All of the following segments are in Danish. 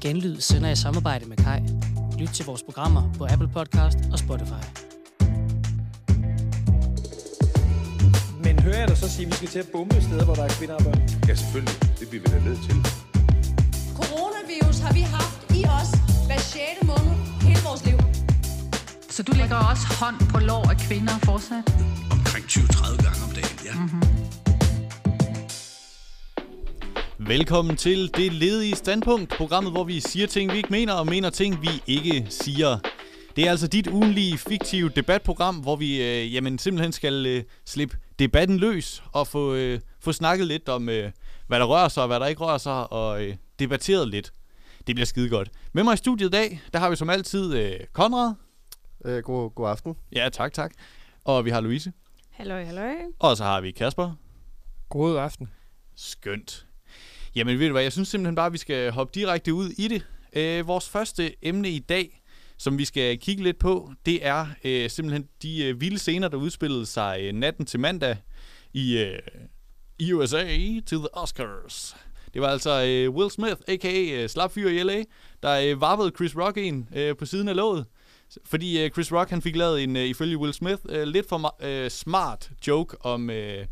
Genlyd sender i samarbejde med Kai. Lyt til vores programmer på Apple Podcast og Spotify. Men hører jeg dig så sige, at vi skal til at bombe steder, hvor der er kvinder og børn? Ja, selvfølgelig. Det bliver vi da nødt til. Coronavirus har vi haft i os hver 6. måned hele vores liv. Så du lægger også hånd på lår af kvinder fortsat? Omkring 20-30 gange om dagen, ja. Mm-hmm. Velkommen til Det Ledige Standpunkt, programmet, hvor vi siger ting, vi ikke mener, og mener ting, vi ikke siger. Det er altså dit ugenlige fiktive debatprogram, hvor vi øh, jamen, simpelthen skal øh, slippe debatten løs og få, øh, få snakket lidt om, øh, hvad der rører sig og hvad der ikke rører sig, og øh, debatteret lidt. Det bliver skide godt. Med mig i studiet i dag, der har vi som altid øh, Konrad. Øh, god, god aften. Ja, tak, tak. Og vi har Louise. Halløj, halløj. Og så har vi Kasper. God aften. Skønt. Jamen ved du hvad, jeg synes simpelthen bare, at vi skal hoppe direkte ud i det. Øh, vores første emne i dag, som vi skal kigge lidt på, det er øh, simpelthen de øh, vilde scener, der udspillede sig øh, natten til mandag i, øh, i USA til The Oscars. Det var altså øh, Will Smith, a.k.a. Øh, Slapfyr i L.A., der øh, varvede Chris Rock ind øh, på siden af låget. Fordi øh, Chris Rock han fik lavet en, øh, ifølge Will Smith, øh, lidt for øh, smart joke om øh,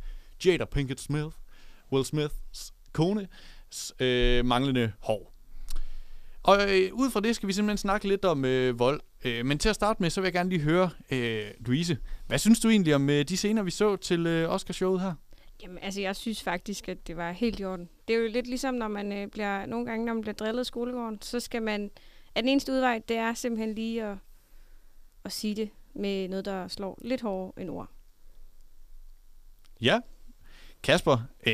Jada Pinkett Smith, Will Smiths kone, øh, manglende hår. Og øh, ud fra det skal vi simpelthen snakke lidt om øh, vold. Øh, men til at starte med, så vil jeg gerne lige høre, øh, Louise, hvad synes du egentlig om øh, de scener, vi så til øh, Oscarshowet her? Jamen, altså, jeg synes faktisk, at det var helt i orden. Det er jo lidt ligesom, når man øh, bliver, nogle gange, når man bliver drillet i skolegården, så skal man, at den eneste udvej, det er simpelthen lige at, at sige det med noget, der slår lidt hårdere end ord. Ja. Kasper, øh,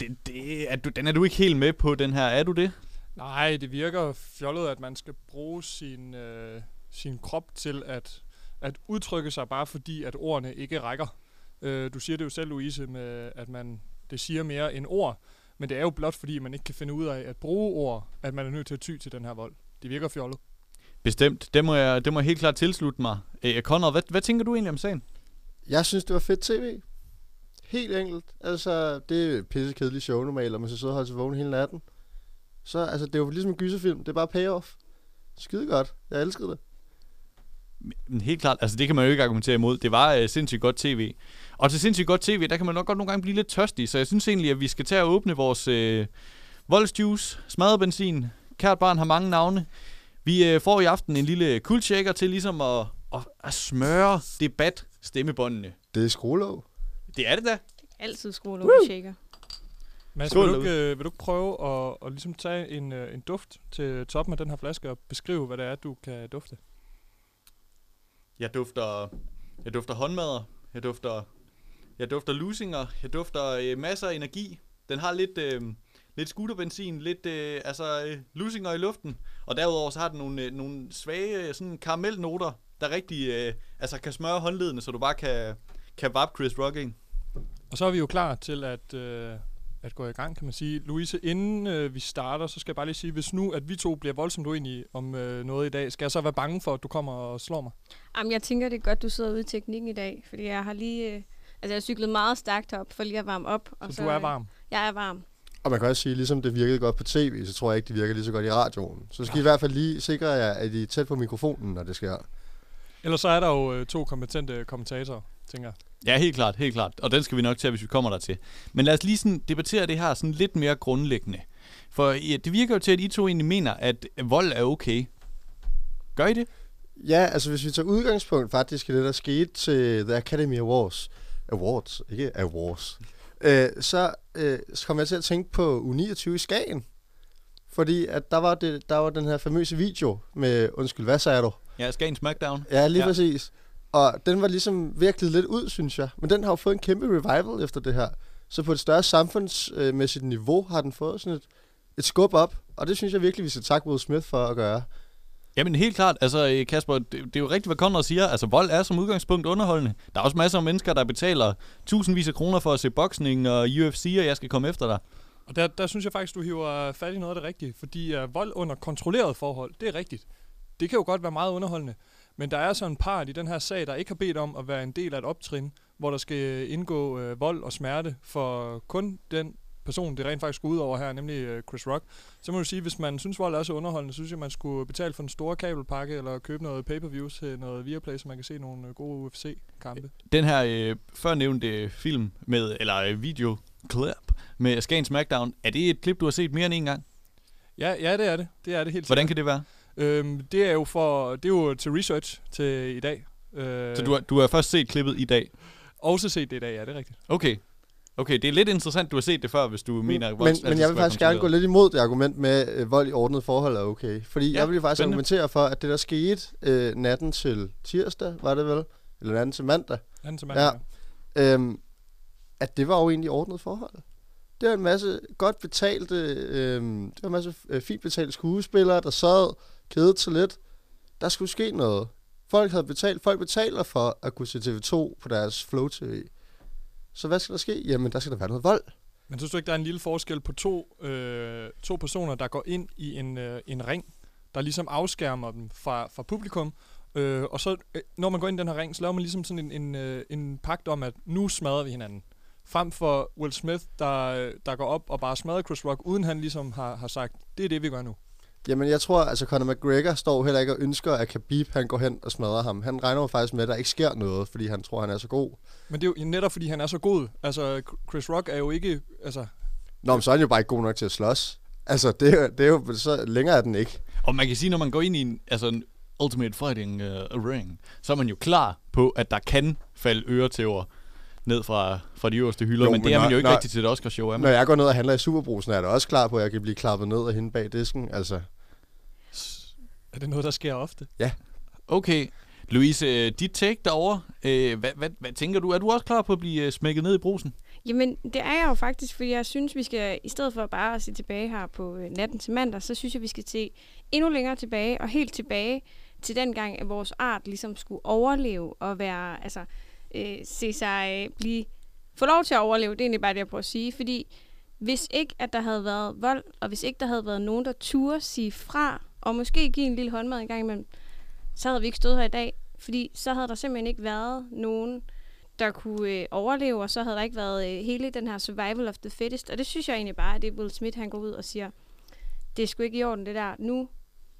det, det, er du, den er du ikke helt med på, den her. Er du det? Nej, det virker fjollet, at man skal bruge sin, øh, sin krop til at, at udtrykke sig, bare fordi, at ordene ikke rækker. Øh, du siger det jo selv, Louise, med, at man det siger mere end ord. Men det er jo blot, fordi man ikke kan finde ud af at bruge ord, at man er nødt til at ty til den her vold. Det virker fjollet. Bestemt. Det må jeg, det må jeg helt klart tilslutte mig. Øh, Conrad, hvad, hvad tænker du egentlig om sagen? Jeg synes, det var fedt tv. Helt enkelt. Altså, det er et pisse kedeligt show normalt, og man skal sidde og holde sig vågen hele natten. Så altså, det er jo ligesom en gyserfilm. Det er bare payoff. Skide godt. Jeg elskede det. Men helt klart, altså det kan man jo ikke argumentere imod. Det var uh, sindssygt godt tv. Og til sindssygt godt tv, der kan man nok godt nogle gange blive lidt tørstig. Så jeg synes egentlig, at vi skal tage og åbne vores uh, voldsjuice, smadret benzin. Kært barn har mange navne. Vi uh, får i aften en lille kuldshaker til ligesom at, at, at smøre debat stemmebåndene. Det er skruelåg. Det er det da. Altid skruelåg og shaker. Mads, vil du, ikke, øh, vil du ikke prøve at, at ligesom tage en, øh, en duft til toppen af den her flaske og beskrive, hvad det er, du kan dufte? Jeg dufter, jeg dufter håndmadder, jeg dufter, jeg dufter lusinger, jeg dufter øh, masser af energi. Den har lidt, øh, lidt scooterbenzin, lidt øh, altså, øh, lusinger i luften. Og derudover så har den nogle, øh, nogle svage sådan karamelnoter, der rigtig øh, altså, kan smøre håndledene, så du bare kan, kan vappe Chris Rock ind. Og så er vi jo klar til at, øh, at gå i gang, kan man sige. Louise, inden øh, vi starter, så skal jeg bare lige sige, hvis nu, at vi to bliver voldsomt uenige om øh, noget i dag, skal jeg så være bange for, at du kommer og slår mig? Jamen, jeg tænker, det er godt, du sidder ude i teknikken i dag, fordi jeg har lige... Øh, altså, jeg har cyklet meget stærkt op, for lige at varme op. Og så, så du er varm? Øh, jeg er varm. Og man kan også sige, ligesom det virkede godt på tv, så tror jeg ikke, det virker lige så godt i radioen. Så skal ja. I i hvert fald lige sikre jer, at I er tæt på mikrofonen, når det sker. Ellers så er der jo øh, to kompetente kommentatorer, tænker jeg. Ja, helt klart, helt klart. Og den skal vi nok tage, hvis vi kommer der til. Men lad os lige sådan debattere det her sådan lidt mere grundlæggende. For ja, det virker jo til, at I to egentlig mener, at vold er okay. Gør I det? Ja, altså hvis vi tager udgangspunkt faktisk i det, der skete til The Academy Awards, Awards, ikke Awards, øh, så, øh, så kom jeg til at tænke på U29 i Skagen. Fordi at der var, det, der var den her famøse video med, undskyld, hvad sagde du? Ja, Skagen Smackdown. Ja, lige ja. præcis. Og den var ligesom virkelig lidt ud, synes jeg. Men den har jo fået en kæmpe revival efter det her. Så på et større samfundsmæssigt niveau har den fået sådan et, et skub op. Og det synes jeg virkelig, vi skal takke Will Smith for at gøre. Jamen helt klart, altså Kasper, det, det er jo rigtigt, hvad Conrad siger. Altså vold er som udgangspunkt underholdende. Der er også masser af mennesker, der betaler tusindvis af kroner for at se boksning og UFC, og jeg skal komme efter dig. Og der, der synes jeg faktisk, du hiver fat i noget af det rigtige. Fordi uh, vold under kontrolleret forhold, det er rigtigt. Det kan jo godt være meget underholdende. Men der er så en part i den her sag, der ikke har bedt om at være en del af et optrin, hvor der skal indgå øh, vold og smerte for kun den person, det rent faktisk går ud over her, nemlig øh, Chris Rock, så må du sige, hvis man synes, vold er så underholdende, så synes jeg, man skulle betale for en stor kabelpakke, eller købe noget pay-per-view til noget Viaplay, så man kan se nogle øh, gode UFC-kampe. Den her øh, førnævnte film med, eller øh, videoclip med Skagen Smackdown, er det et klip, du har set mere end en gang? Ja, ja, det er det. Det er det helt Hvordan sikkert. kan det være? Øhm, det er jo for, det er jo til research til i dag. Øh, Så du har, du har først set klippet i dag? Også set det i dag, ja, det er rigtigt. Okay. Okay, det er lidt interessant, du har set det før, hvis du mener... Men, men jeg vil faktisk gerne gå lidt imod det argument med, at øh, vold i ordnet forhold er okay. Fordi Ja, jeg vil jo faktisk spændende. argumentere for, at det der skete øh, natten til tirsdag, var det vel? Eller natten til mandag. Anden til mandag. Ja. Øhm, at det var jo egentlig ordnet forhold. Det var en masse godt betalte, øhm, det var en masse øh, fint betalte skuespillere, der sad, kedet til lidt. Der skulle ske noget. Folk havde betalt, folk betaler for at kunne se TV2 på deres Flow TV. Så hvad skal der ske? Jamen, der skal der være noget vold. Men synes du ikke, der er en lille forskel på to, øh, to personer, der går ind i en, øh, en ring, der ligesom afskærmer dem fra, fra publikum, øh, og så øh, når man går ind i den her ring, så laver man ligesom sådan en, en, øh, en pagt om, at nu smadrer vi hinanden. Frem for Will Smith, der, øh, der går op og bare smadrer Chris Rock, uden han ligesom har, har sagt, det er det, vi gør nu. Jamen, jeg tror, altså Conor McGregor står heller ikke og ønsker, at Khabib han går hen og smadrer ham. Han regner jo faktisk med, at der ikke sker noget, fordi han tror, han er så god. Men det er jo netop, fordi han er så god. Altså, Chris Rock er jo ikke... Altså, Nå, men så er han jo bare ikke god nok til at slås. Altså, det, er jo- det er jo så længere er den ikke. Og man kan sige, når man går ind i en, altså en Ultimate Fighting uh, ring, så er man jo klar på, at der kan falde øretæver ned fra, fra de øverste hylder, Jo, men det men er man når- jo ikke når- rigtig til et Oscar-show, er Når man? jeg går ned og handler i Superbrusen, er da også klar på, at jeg kan blive klappet ned af hende bag disken. Altså, er det noget, der sker ofte? Okay. Louise, øh, dit take derovre, øh, hvad, hvad, hvad tænker du? Er du også klar på at blive øh, smækket ned i brusen? Jamen, det er jeg jo faktisk, fordi jeg synes, vi skal, i stedet for bare at se tilbage her på øh, natten til mandag, så synes jeg, vi skal se endnu længere tilbage, og helt tilbage til den gang, at vores art ligesom skulle overleve og være, altså, øh, se sig øh, blive, få lov til at overleve, det er egentlig bare det, jeg prøver at sige, fordi hvis ikke, at der havde været vold, og hvis ikke der havde været nogen, der turde sige fra, og måske give en lille håndmad en gang imellem, så havde vi ikke stået her i dag, fordi så havde der simpelthen ikke været nogen, der kunne øh, overleve, og så havde der ikke været øh, hele den her survival of the fittest. Og det synes jeg egentlig bare, at det er Will Smith, han går ud og siger, det er sgu ikke i orden det der. Nu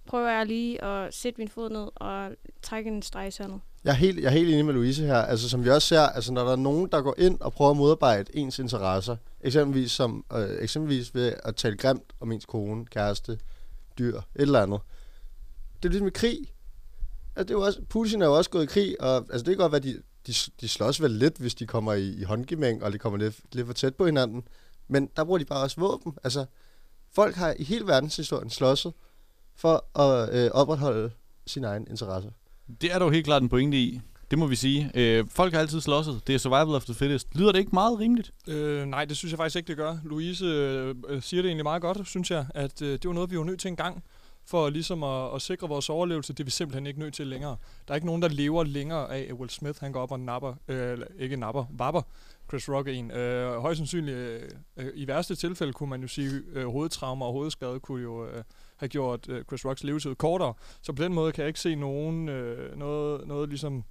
prøver jeg lige at sætte min fod ned og trække en streg i sandet jeg er, helt, jeg er helt enig med Louise her. Altså, som vi også ser, altså, når der er nogen, der går ind og prøver at modarbejde ens interesser, eksempelvis, som, øh, eksempelvis ved at tale grimt om ens kone, kæreste, dyr, et eller andet. Det er ligesom i krig. Altså, det er jo også, Putin er jo også gået i krig, og altså, det kan godt være, de, de, de slås vel lidt, hvis de kommer i, i håndgemæng, og de kommer lidt, lidt for tæt på hinanden. Men der bruger de bare også våben. Altså, folk har i hele verdenshistorien slåsset for at øh, opretholde sine egne interesser. Det er dog helt klart en pointe i. Det må vi sige. Øh, folk har altid slåsset. Det er survival of the fittest. Lyder det ikke meget rimeligt? Øh, nej, det synes jeg faktisk ikke, det gør. Louise øh, øh siger det egentlig meget godt, synes jeg, at øh, det var noget, vi var nødt til en gang, for ligesom at, at sikre vores overlevelse. Det er vi simpelthen ikke nødt til længere. Der er ikke nogen, der lever længere af, at Will Smith han går op og napper, øh, ikke napper, vapper Chris Rock en. Øh, højst sandsynligt, øh, øh, i værste tilfælde kunne man jo sige, øh, hovedtraumer og hovedskade kunne jo øh, have gjort øh, Chris Rocks levetid kortere. Så på den måde kan jeg ikke se nogen, øh, noget, noget ligesom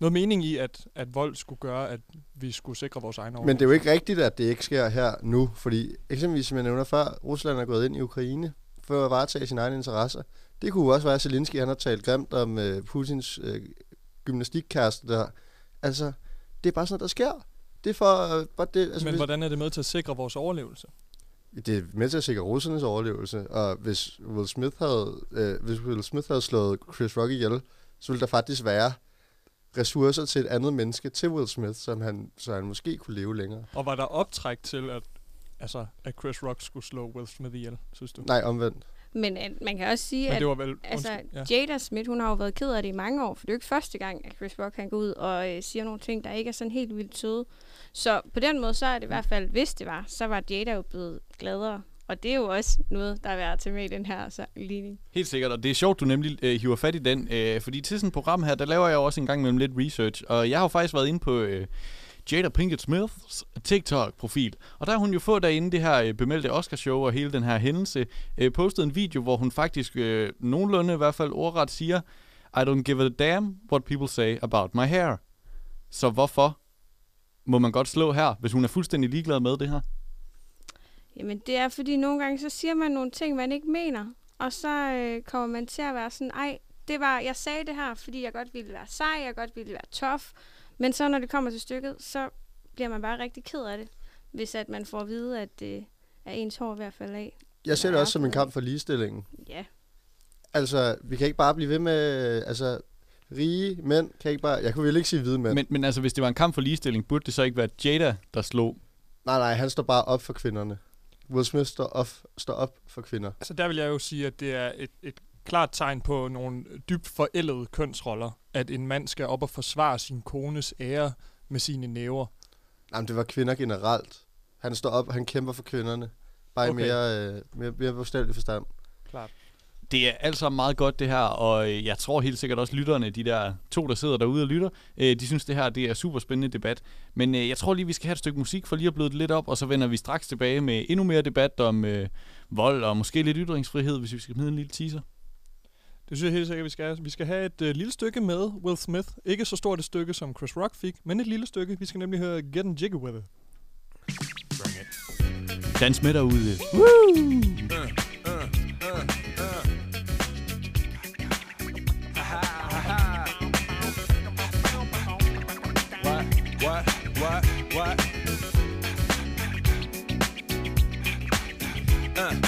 noget mening i, at, at vold skulle gøre, at vi skulle sikre vores egen Men det er jo ikke rigtigt, at det ikke sker her nu, fordi eksempelvis, som jeg nævner før, Rusland er gået ind i Ukraine for at varetage sine egne interesser. Det kunne også være, at Zelensky han har talt grimt om øh, Putins øh, gymnastikkæreste der. Altså, det er bare sådan noget, der sker. Det er for... Øh, bare det, altså, Men hvis, hvordan er det med til at sikre vores overlevelse? det er med til at sikre russernes overlevelse, og hvis Will Smith havde, øh, hvis Will Smith havde slået Chris Rock ihjel, så ville der faktisk være ressourcer til et andet menneske, til Will Smith, som han, så han måske kunne leve længere. Og var der optræk til, at, altså, at Chris Rock skulle slå Will Smith ihjel, synes du? Nej, omvendt. Men øh, man kan også sige, Men at det var vel... altså, undskyld, ja. Jada Smith, hun har jo været ked af det i mange år, for det er jo ikke første gang, at Chris Rock kan gå ud og øh, siger nogle ting, der ikke er sådan helt vildt søde. Så på den måde, så er det i hvert fald, hvis det var, så var Jada jo blevet gladere. Og det er jo også noget, der er værd at tage med i den her så, ligning. Helt sikkert, og det er sjovt, du nemlig øh, hiver fat i den, øh, fordi til sådan et program her, der laver jeg jo også en gang med lidt research, og jeg har jo faktisk været inde på øh, Jada Pinkett Smiths TikTok-profil, og der har hun jo fået derinde det her øh, bemeldte Oscarshow og hele den her hændelse, øh, postet en video, hvor hun faktisk øh, nogenlunde i hvert fald ordret siger, I don't give a damn what people say about my hair. Så hvorfor må man godt slå her, hvis hun er fuldstændig ligeglad med det her? Jamen, det er fordi nogle gange, så siger man nogle ting, man ikke mener. Og så øh, kommer man til at være sådan, ej, det var, jeg sagde det her, fordi jeg godt ville være sej, jeg godt ville være tof, men så når det kommer til stykket, så bliver man bare rigtig ked af det. Hvis at man får at vide, at det er ens hår i hvert fald af. Jeg ser det også som en kamp for ligestillingen. Ja. Altså, vi kan ikke bare blive ved med... Altså, rige mænd kan ikke bare... Jeg kunne vel ikke sige hvide mænd. Men, men altså, hvis det var en kamp for ligestilling, burde det så ikke være Jada, der slog? Nej, nej, han står bare op for kvinderne. Will Smith står op, står op for kvinder. Altså der vil jeg jo sige, at det er et, et klart tegn på nogle dybt forældede kønsroller, at en mand skal op og forsvare sin kones ære med sine næver. Jamen, det var kvinder generelt. Han står op, han kæmper for kvinderne. Bare okay. i mere, øh, mere, mere bogstavelig forstand. Klart. Det er alt sammen meget godt, det her, og øh, jeg tror helt sikkert også lytterne, de der to, der sidder derude og lytter, øh, de synes, det her det er super spændende debat. Men øh, jeg tror lige, vi skal have et stykke musik for lige at bløde det lidt op, og så vender vi straks tilbage med endnu mere debat om øh, vold og måske lidt ytringsfrihed, hvis vi skal smide en lille teaser. Det synes jeg helt sikkert, vi skal. Vi skal have et øh, lille stykke med Will Smith. Ikke så stort et stykke, som Chris Rock fik, men et lille stykke. Vi skal nemlig høre Getting Jiggy With It. Dans med derude. What? What? What? What? Uh.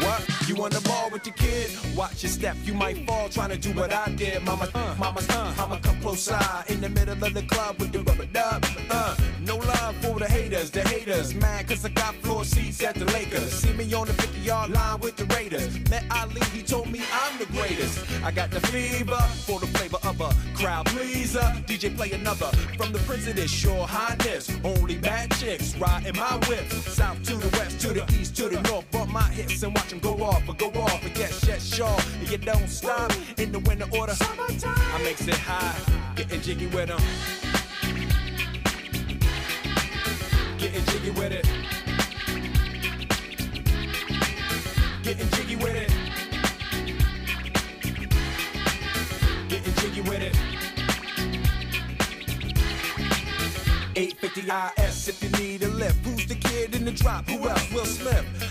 What? You on the ball with your kid? Watch your step, you might fall trying to do what I did. Mama, uh, mama, uh, mama, come close side in the middle of the club with the rubber dub. Uh, no love for the haters, the haters. Mad cause I got floor seats at the Lakers. See me on the 50 yard line with the Raiders. Met Ali, he told me I'm the greatest. I got the fever for the flavor of a crowd pleaser. DJ play another from the Prince of this Your Highness. Only bad chicks riding my whip. South to the west, to the east, to the north. Bump my hips and watch them go off, or go off. And get shut shaw. And you don't stop in the winter order. Summertime. I makes it high, getting jiggy with them. Getting jiggy with it. Getting jiggy 850 IS if you need a lift. Who's the kid in the drop? Who else? Will Smith.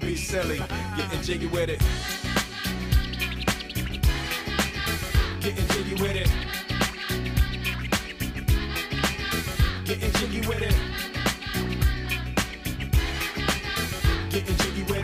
be silly. Getting jiggy with it. Getting jiggy with it. Getting jiggy with it. Getting jiggy with it.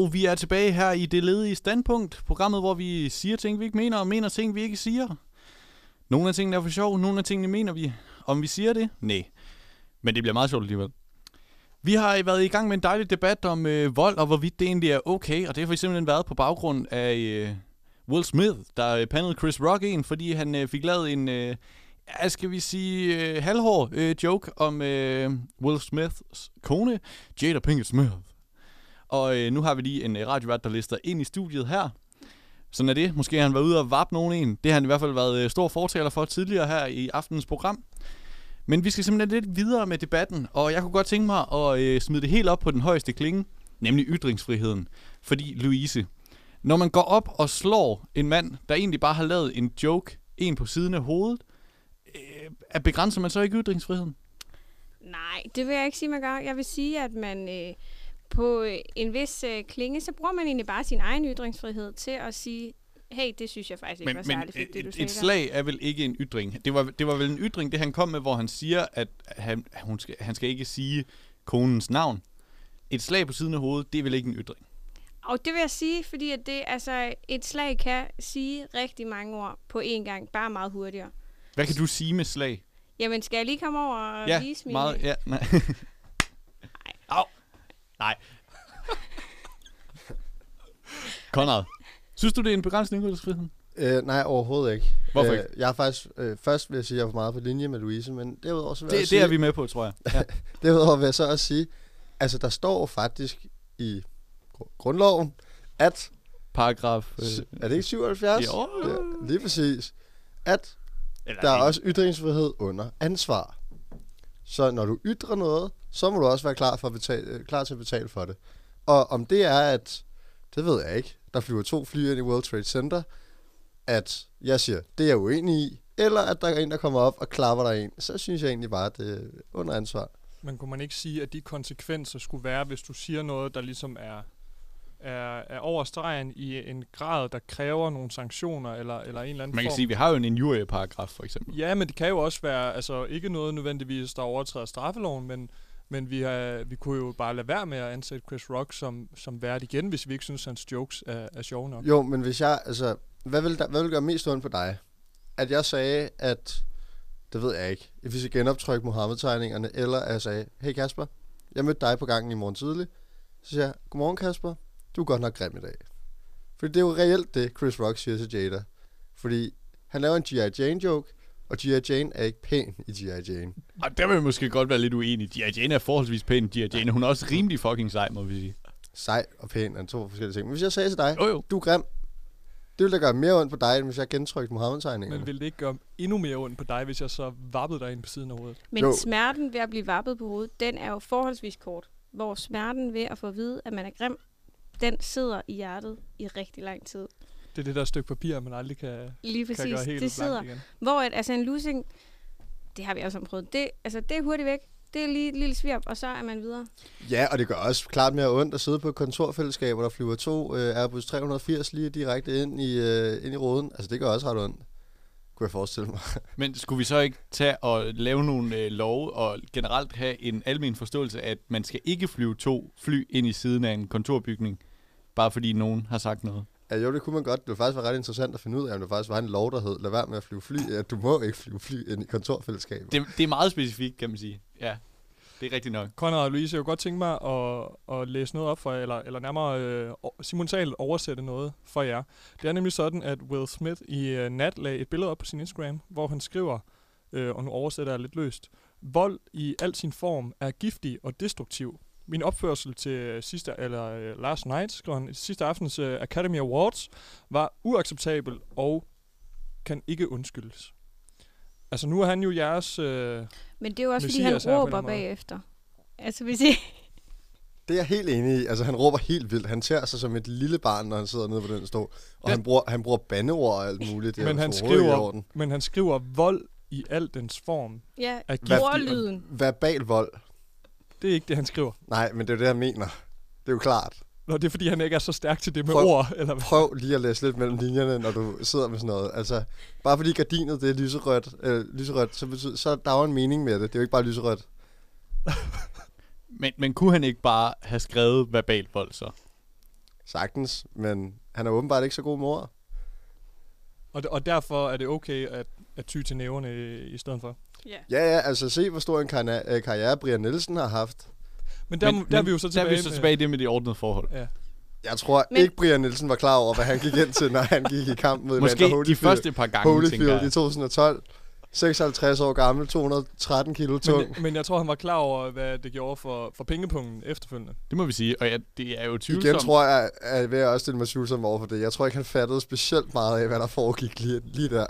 Og vi er tilbage her i Det Ledige Standpunkt, programmet, hvor vi siger ting, vi ikke mener, og mener ting, vi ikke siger. Nogle af tingene er for sjov, nogle af tingene mener vi. Om vi siger det? Nej. Men det bliver meget sjovt alligevel. Vi har været i gang med en dejlig debat om øh, vold, og hvorvidt det egentlig er okay, og det har for simpelthen været på baggrund af øh, Will Smith, der øh, pandede Chris Rock ind, fordi han øh, fik lavet en, øh, ja, skal vi sige, øh, halvhår øh, joke om øh, Will Smiths kone, Jada Pinkett Smith. Og øh, nu har vi lige en øh, radiovært, der lister ind i studiet her. Sådan er det. Måske har han været ude og vappe nogen en. Det har han i hvert fald været øh, stor fortaler for tidligere her i aftenens program. Men vi skal simpelthen lidt videre med debatten, og jeg kunne godt tænke mig at øh, smide det helt op på den højeste klinge, nemlig ytringsfriheden. Fordi, Louise, når man går op og slår en mand, der egentlig bare har lavet en joke, en på siden af hovedet, øh, begrænser man så ikke ytringsfriheden? Nej, det vil jeg ikke sige, man gør. Jeg vil sige, at man øh, på øh, en vis øh, klinge, så bruger man egentlig bare sin egen ytringsfrihed til at sige, hey, det synes jeg faktisk ikke Men, var særligt fedt, det du et, et der." slag er vel ikke en ytring. Det var, det var vel en ytring, det han kom med, hvor han siger, at han, hun skal, han skal ikke sige konens navn. Et slag på siden af hovedet, det er vel ikke en ytring. Og det vil jeg sige, fordi at det, altså, et slag kan sige rigtig mange ord på én gang, bare meget hurtigere. Hvad kan du sige med slag? Jamen, skal jeg lige komme over og ja, vise mine... meget, ja, nej. Nej. Konrad, synes du, det er en begrænsning af ytringsfriheden? Øh, nej, overhovedet ikke. Hvorfor øh, ikke? Jeg er faktisk, øh, først vil jeg sige, at jeg er for meget på linje med Louise, men derudover så vil jeg Det, også det sige, er vi med på, tror jeg. Ja. Derudover vil jeg så også sige, altså der står faktisk i gru- grundloven, at, Paragraf... Øh, er det ikke 77? Jo. Ja, lige præcis. At eller der er ikke. også ytringsfrihed under ansvar. Så når du ytrer noget, så må du også være klar, for at betale, øh, klar til at betale for det. Og om det er, at, det ved jeg ikke, der flyver to fly ind i World Trade Center, at jeg siger, det er jeg uenig i, eller at der er en, der kommer op og klapper dig en, så synes jeg egentlig bare, at det er under ansvar. Men kunne man ikke sige, at de konsekvenser skulle være, hvis du siger noget, der ligesom er, er, er over stregen i en grad, der kræver nogle sanktioner eller, eller en eller anden Man kan form? sige, at vi har jo en injurieparagraf, for eksempel. Ja, men det kan jo også være, altså ikke noget nødvendigvis, der overtræder straffeloven, men, men vi, har, vi kunne jo bare lade være med at ansætte Chris Rock som, som vært igen, hvis vi ikke synes, hans jokes er, er sjove nok. Jo, men hvis jeg, altså, hvad vil, der, hvad vil gøre mest ondt på dig? At jeg sagde, at, det ved jeg ikke, hvis jeg genoptrykke Mohammed-tegningerne, eller at jeg sagde, hey Kasper, jeg mødte dig på gangen i morgen tidlig. Så siger jeg, godmorgen Kasper, du er godt nok grim i dag. Fordi det er jo reelt det, Chris Rock siger til Jada. Fordi han laver en G.I. Jane-joke, og G.I. Jane er ikke pæn i G.I. Jane. Og der vil jeg måske godt være lidt uenig. G.I. Jane er forholdsvis pæn. G.I. Jane, hun er også rimelig fucking sej, må vi sige. Sej og pæn er to forskellige ting. Men hvis jeg sagde til dig, Jo, jo. du er grim, det ville da gøre mere ondt på dig, end hvis jeg gentrykte Mohammed-tegningerne. Men vil det ikke gøre endnu mere ondt på dig, hvis jeg så vappede dig ind på siden af hovedet? Men Jo. smerten ved at blive vappet på hovedet, den er jo forholdsvis kort. Hvor smerten ved at få at vide, at man er grim, den sidder i hjertet i rigtig lang tid. Det er det der stykke papir, man aldrig kan, Lige kan præcis, gøre helt det sidder. igen. Hvor at, altså en losing, det har vi også prøvet, det, altså det er hurtigt væk. Det er lige et lille svirp, og så er man videre. Ja, og det gør også klart mere ondt at sidde på et kontorfællesskab, hvor der flyver to øh, Airbus 380 lige direkte ind i, øh, ind i roden. Altså, det gør også ret ondt, kunne jeg forestille mig. Men skulle vi så ikke tage og lave nogle øh, love og generelt have en almen forståelse af, at man skal ikke flyve to fly ind i siden af en kontorbygning, bare fordi nogen har sagt noget? Ja, jo, det kunne man godt. Det ville faktisk være ret interessant at finde ud af, om der faktisk var en lov, der hed, lad være med at flyve fly, at du må ikke flyve fly ind i kontorfællesskabet. Det, det er meget specifikt, kan man sige. Ja, det er rigtigt nok. Konrad og Louise, jeg kunne godt tænke mig at, at læse noget op for jer, eller, eller nærmere øh, simultant oversætte noget for jer. Det er nemlig sådan, at Will Smith i øh, nat lagde et billede op på sin Instagram, hvor han skriver, øh, og nu oversætter jeg lidt løst, Vold i al sin form er giftig og destruktiv. Min opførsel til sidste, eller øh, last night, skriver han, sidste aftens øh, Academy Awards, var uacceptabel og kan ikke undskyldes. Altså nu er han jo jeres... Øh, Men det er jo også, fordi han er råber bagefter. Altså, hvis I... Det er jeg helt enig i. Altså, han råber helt vildt. Han ser sig som et lille barn, når han sidder nede på den stol. Og Den- han bruger, han bruger bandeord og alt muligt. Det men, han skriver, men han skriver vold i al dens form. Ja, ordlyden. Verbal vold. Det er ikke det, han skriver. Nej, men det er jo det, han mener. Det er jo klart. Nå, det er fordi, han ikke er så stærk til det med Prøv- ord. Eller hvad? Prøv lige at læse lidt mellem linjerne, når du sidder med sådan noget. Altså, bare fordi gardinet det er lyserødt, øh, lyserødt så, betyder, så er der jo en mening med det. Det er jo ikke bare lyserødt. Men, men kunne han ikke bare have skrevet verbal vold så? sagtens, men han er åbenbart ikke så god mor. Og, og derfor er det okay at, at ty til næverne i, i stedet for. Ja. Ja, ja, altså se, hvor stor en øh, karriere Brian Nielsen har haft. Men der, men, der er vi jo så der er tilbage vi så med- tilbage i det med de ordnede forhold. Ja. Jeg tror Men- ikke, Brian Nielsen var klar over, hvad han gik ind til, når han gik i kamp mod Måske Evander de Holyfield. første par gange, tænker Holyfield jeg. i 2012. 56 år gammel, 213 kilo tung. Men, men jeg tror, han var klar over, hvad det gjorde for, for pengepungen efterfølgende. Det må vi sige. Og ja, det er jo tvivlsomt. Igen tror jeg, at jeg vil også stille mig tvivlsom over for det. Jeg tror ikke, han fattede specielt meget af, hvad der foregik lige, lige der.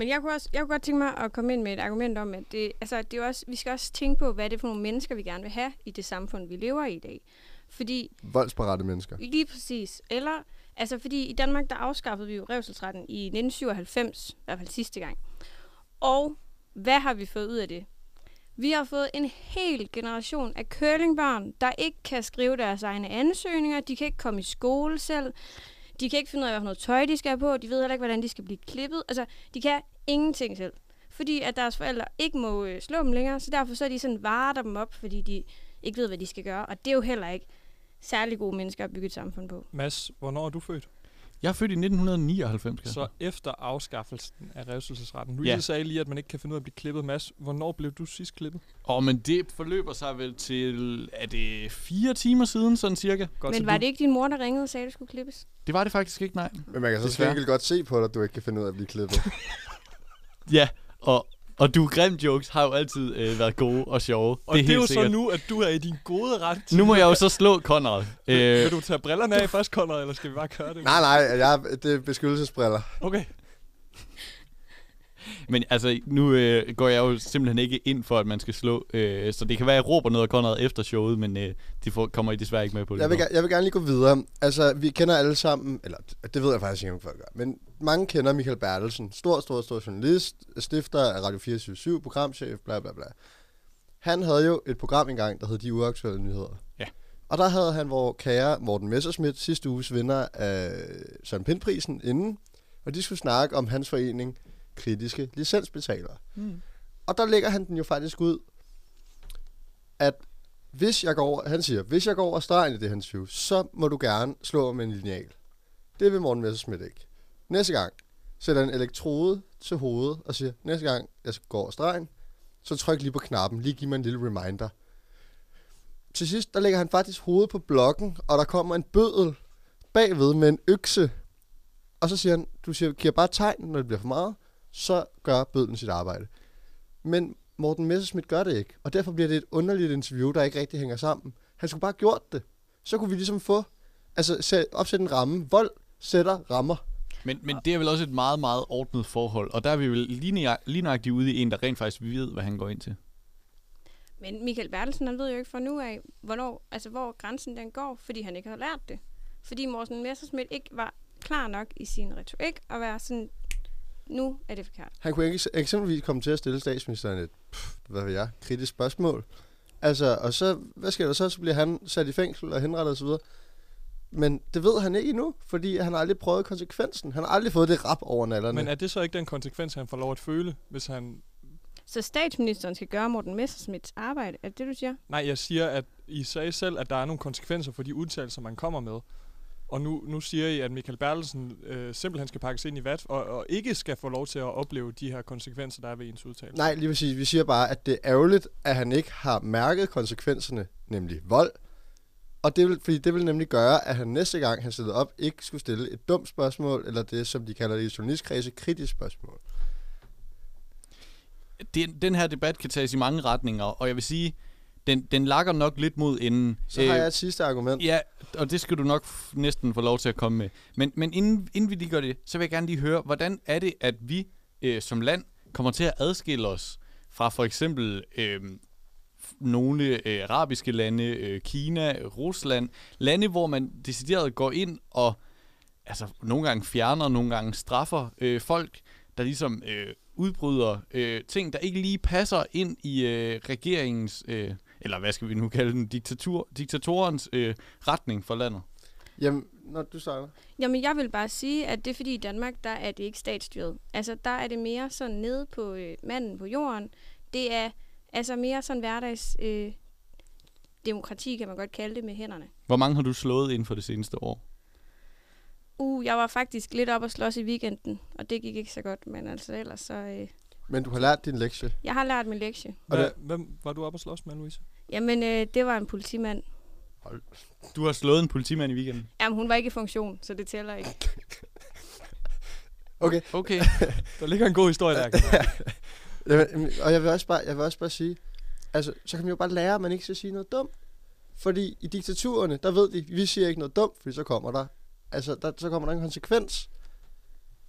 Men jeg kunne, også, jeg kunne godt tænke mig at komme ind med et argument om, at det, altså, det er også, vi skal også tænke på, hvad det er for nogle mennesker, vi gerne vil have i det samfund, vi lever i i dag. Fordi Voldsparate mennesker. Lige præcis. Eller, altså fordi i Danmark, der afskaffede vi jo revselsretten i 1997, i hvert fald sidste gang. Og hvad har vi fået ud af det? Vi har fået en hel generation af curlingbørn, der ikke kan skrive deres egne ansøgninger, de kan ikke komme i skole selv, de kan ikke finde ud af, hvad for noget tøj de skal have på, de ved heller ikke, hvordan de skal blive klippet. Altså, de kan ingenting selv. Fordi at deres forældre ikke må øh, slå dem længere, så derfor så er de sådan varer dem op, fordi de ikke ved, hvad de skal gøre. Og det er jo heller ikke særlig gode mennesker at bygge et samfund på. Mads, hvornår er du født? Jeg er født i 1999. Kasper. Så efter afskaffelsen af revselsesretten. Nu Ja. sagde lige, at man ikke kan finde ud af at blive klippet. Mads, hvornår blev du sidst klippet? Åh, oh, men det forløber sig vel til, er det fire timer siden, sådan cirka? Godt, Men var det ikke din mor, der ringede og sagde, at det skulle klippes? Det var det faktisk ikke, nej. Men man kan så til godt se på dig, at du ikke kan finde ud af at blive klippet. Ja, og, og du grim jokes har jo altid øh, været gode og sjove. Og det er, det er jo helt så sikkert. nu, at du er i din gode ret. til- Nu må jeg jo så slå Conrad. Vil, Øh, vil du tage brillerne af først, Conrad, eller skal vi bare gøre det? nej, nej, jeg, det er beskyttelsesbriller. Okay. Men altså, nu øh, går jeg jo simpelthen ikke ind for, at man skal slå. Øh, så det kan være, at jeg råber noget af Conrad efter showet, men øh, de får, kommer I desværre ikke med på det. Jeg vil, jeg vil gerne lige gå videre. Altså, vi kender alle sammen, eller det ved jeg faktisk ikke, om folk gør, men mange kender Michael Bertelsen. Stor, stor, stor journalist, stifter af Radio 24 programchef, bla bla bla. Han havde jo et program engang, der hed De Uaktuelle Nyheder. Ja. Og der havde han hvor kære Morten Messerschmidt, sidste uges vinder af Søren Pindprisen inden, og de skulle snakke om hans forening, kritiske licensbetalere. Mm. Og der lægger han den jo faktisk ud, at hvis jeg går over, han siger, hvis jeg går over stregen i det her interview, så må du gerne slå mig med en lineal. Det vil Morten Messerschmidt ikke. Næste gang sætter en elektrode til hovedet og siger, næste gang jeg skal gå over stregen, så tryk lige på knappen, lige giv mig en lille reminder. Til sidst, der lægger han faktisk hovedet på blokken, og der kommer en bødel bagved med en økse. Og så siger han, du siger, giver bare tegn, når det bliver for meget, så gør bødlen sit arbejde. Men Morten Messerschmidt gør det ikke, og derfor bliver det et underligt interview, der ikke rigtig hænger sammen. Han skulle bare have gjort det. Så kunne vi ligesom få, altså sæt, opsætte en ramme. Vold sætter rammer. Men, men det er vel også et meget, meget ordnet forhold. Og der er vi vel lige, nøja- lige nøjagtigt ude i en, der rent faktisk ved, hvad han går ind til. Men Michael Bertelsen, han ved jo ikke fra nu af, hvornår, altså hvor grænsen den går, fordi han ikke har lært det. Fordi Morten Messerschmidt ikke var klar nok i sin retorik og være sådan, nu er det forkert. Han kunne ikke eksempelvis komme til at stille statsministeren et, pff, hvad ved jeg, kritisk spørgsmål. Altså, og så, hvad sker der så? Så bliver han sat i fængsel og henrettet osv. Men det ved han ikke endnu, fordi han har aldrig prøvet konsekvensen. Han har aldrig fået det rap over nallerne. Men er det så ikke den konsekvens, han får lov at føle, hvis han... Så statsministeren skal gøre Morten Messerschmidts arbejde, er det det, du siger? Nej, jeg siger, at I sagde selv, at der er nogle konsekvenser for de udtalelser, man kommer med. Og nu, nu siger I, at Michael Bertelsen øh, simpelthen skal pakkes ind i vat, og, og ikke skal få lov til at opleve de her konsekvenser, der er ved ens udtalelse. Nej, lige præcis. Vi siger bare, at det er ærgerligt, at han ikke har mærket konsekvenserne, nemlig vold. Og det vil, fordi det vil nemlig gøre, at han næste gang, han stillede op, ikke skulle stille et dumt spørgsmål, eller det, som de kalder det i journalistkredse, kritisk spørgsmål. Den, den her debat kan tages i mange retninger, og jeg vil sige, den, den lakker nok lidt mod enden. Så har jeg et sidste argument. Ja, og det skal du nok næsten få lov til at komme med. Men, men inden, inden vi lige gør det, så vil jeg gerne lige høre, hvordan er det, at vi øh, som land kommer til at adskille os fra for eksempel øh, nogle øh, arabiske lande, øh, Kina, Rusland, lande, hvor man decideret går ind og altså, nogle gange fjerner, nogle gange straffer øh, folk, der ligesom øh, udbryder øh, ting, der ikke lige passer ind i øh, regeringens, øh, eller hvad skal vi nu kalde den, diktatur, diktatorens øh, retning for landet. Jamen, når du starter. Jamen, jeg vil bare sige, at det er fordi i Danmark, der er det ikke statsstyret. Altså, der er det mere sådan nede på øh, manden på jorden. Det er altså mere sådan hverdags øh, demokrati, kan man godt kalde det, med hænderne. Hvor mange har du slået inden for det seneste år? Uh, jeg var faktisk lidt op og slås i weekenden, og det gik ikke så godt, men altså ellers så... Øh, Men du har lært din lektie. jeg har lært min lektie. Og Hvad, hvem var du oppe og slås med, Louise? Jamen, øh, det var en politimand. Du har slået en politimand i weekenden. Jamen, hun var ikke i funktion, så det tæller ikke. Okay. Okay. Der ligger en god historie der. Jamen, og jeg vil, også bare, jeg vil også bare sige, altså, så kan man jo bare lære, at man ikke skal sige noget dumt. Fordi i diktaturerne, der ved de, vi siger ikke noget dumt, fordi så kommer der, altså, der, så kommer der en konsekvens.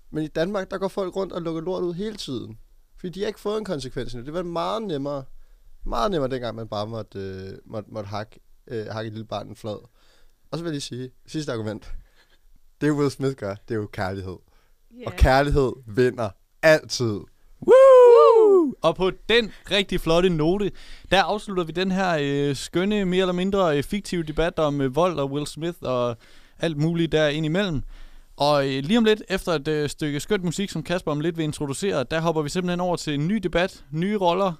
Men i Danmark, der går folk rundt og lukker lort ud hele tiden. Fordi de har ikke fået en konsekvens endnu. Det var meget nemmere, meget nemmere dengang, man bare måtte, øh, måtte, måtte hakke, øh, hakke et lille barn en flad. Og så vil jeg lige sige, sidste argument. Det Will Smith gør, det er jo kærlighed. Yeah. Og kærlighed vinder altid. Woo! Og på den rigtig flotte note, der afslutter vi den her øh, skønne, mere eller mindre øh, fiktive debat om øh, vold og Will Smith og alt muligt der ind imellem. Og øh, lige om lidt, efter et øh, stykke skønt musik, som Kasper om lidt vil introducere, der hopper vi simpelthen over til en ny debat, nye roller.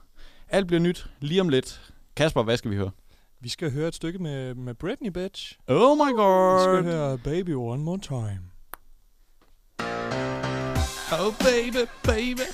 Alt bliver nyt lige om lidt. Kasper, hvad skal vi høre? Vi skal høre et stykke med, med Britney, bitch. Oh my Vi god! skal høre Baby One More Time. Oh baby, baby.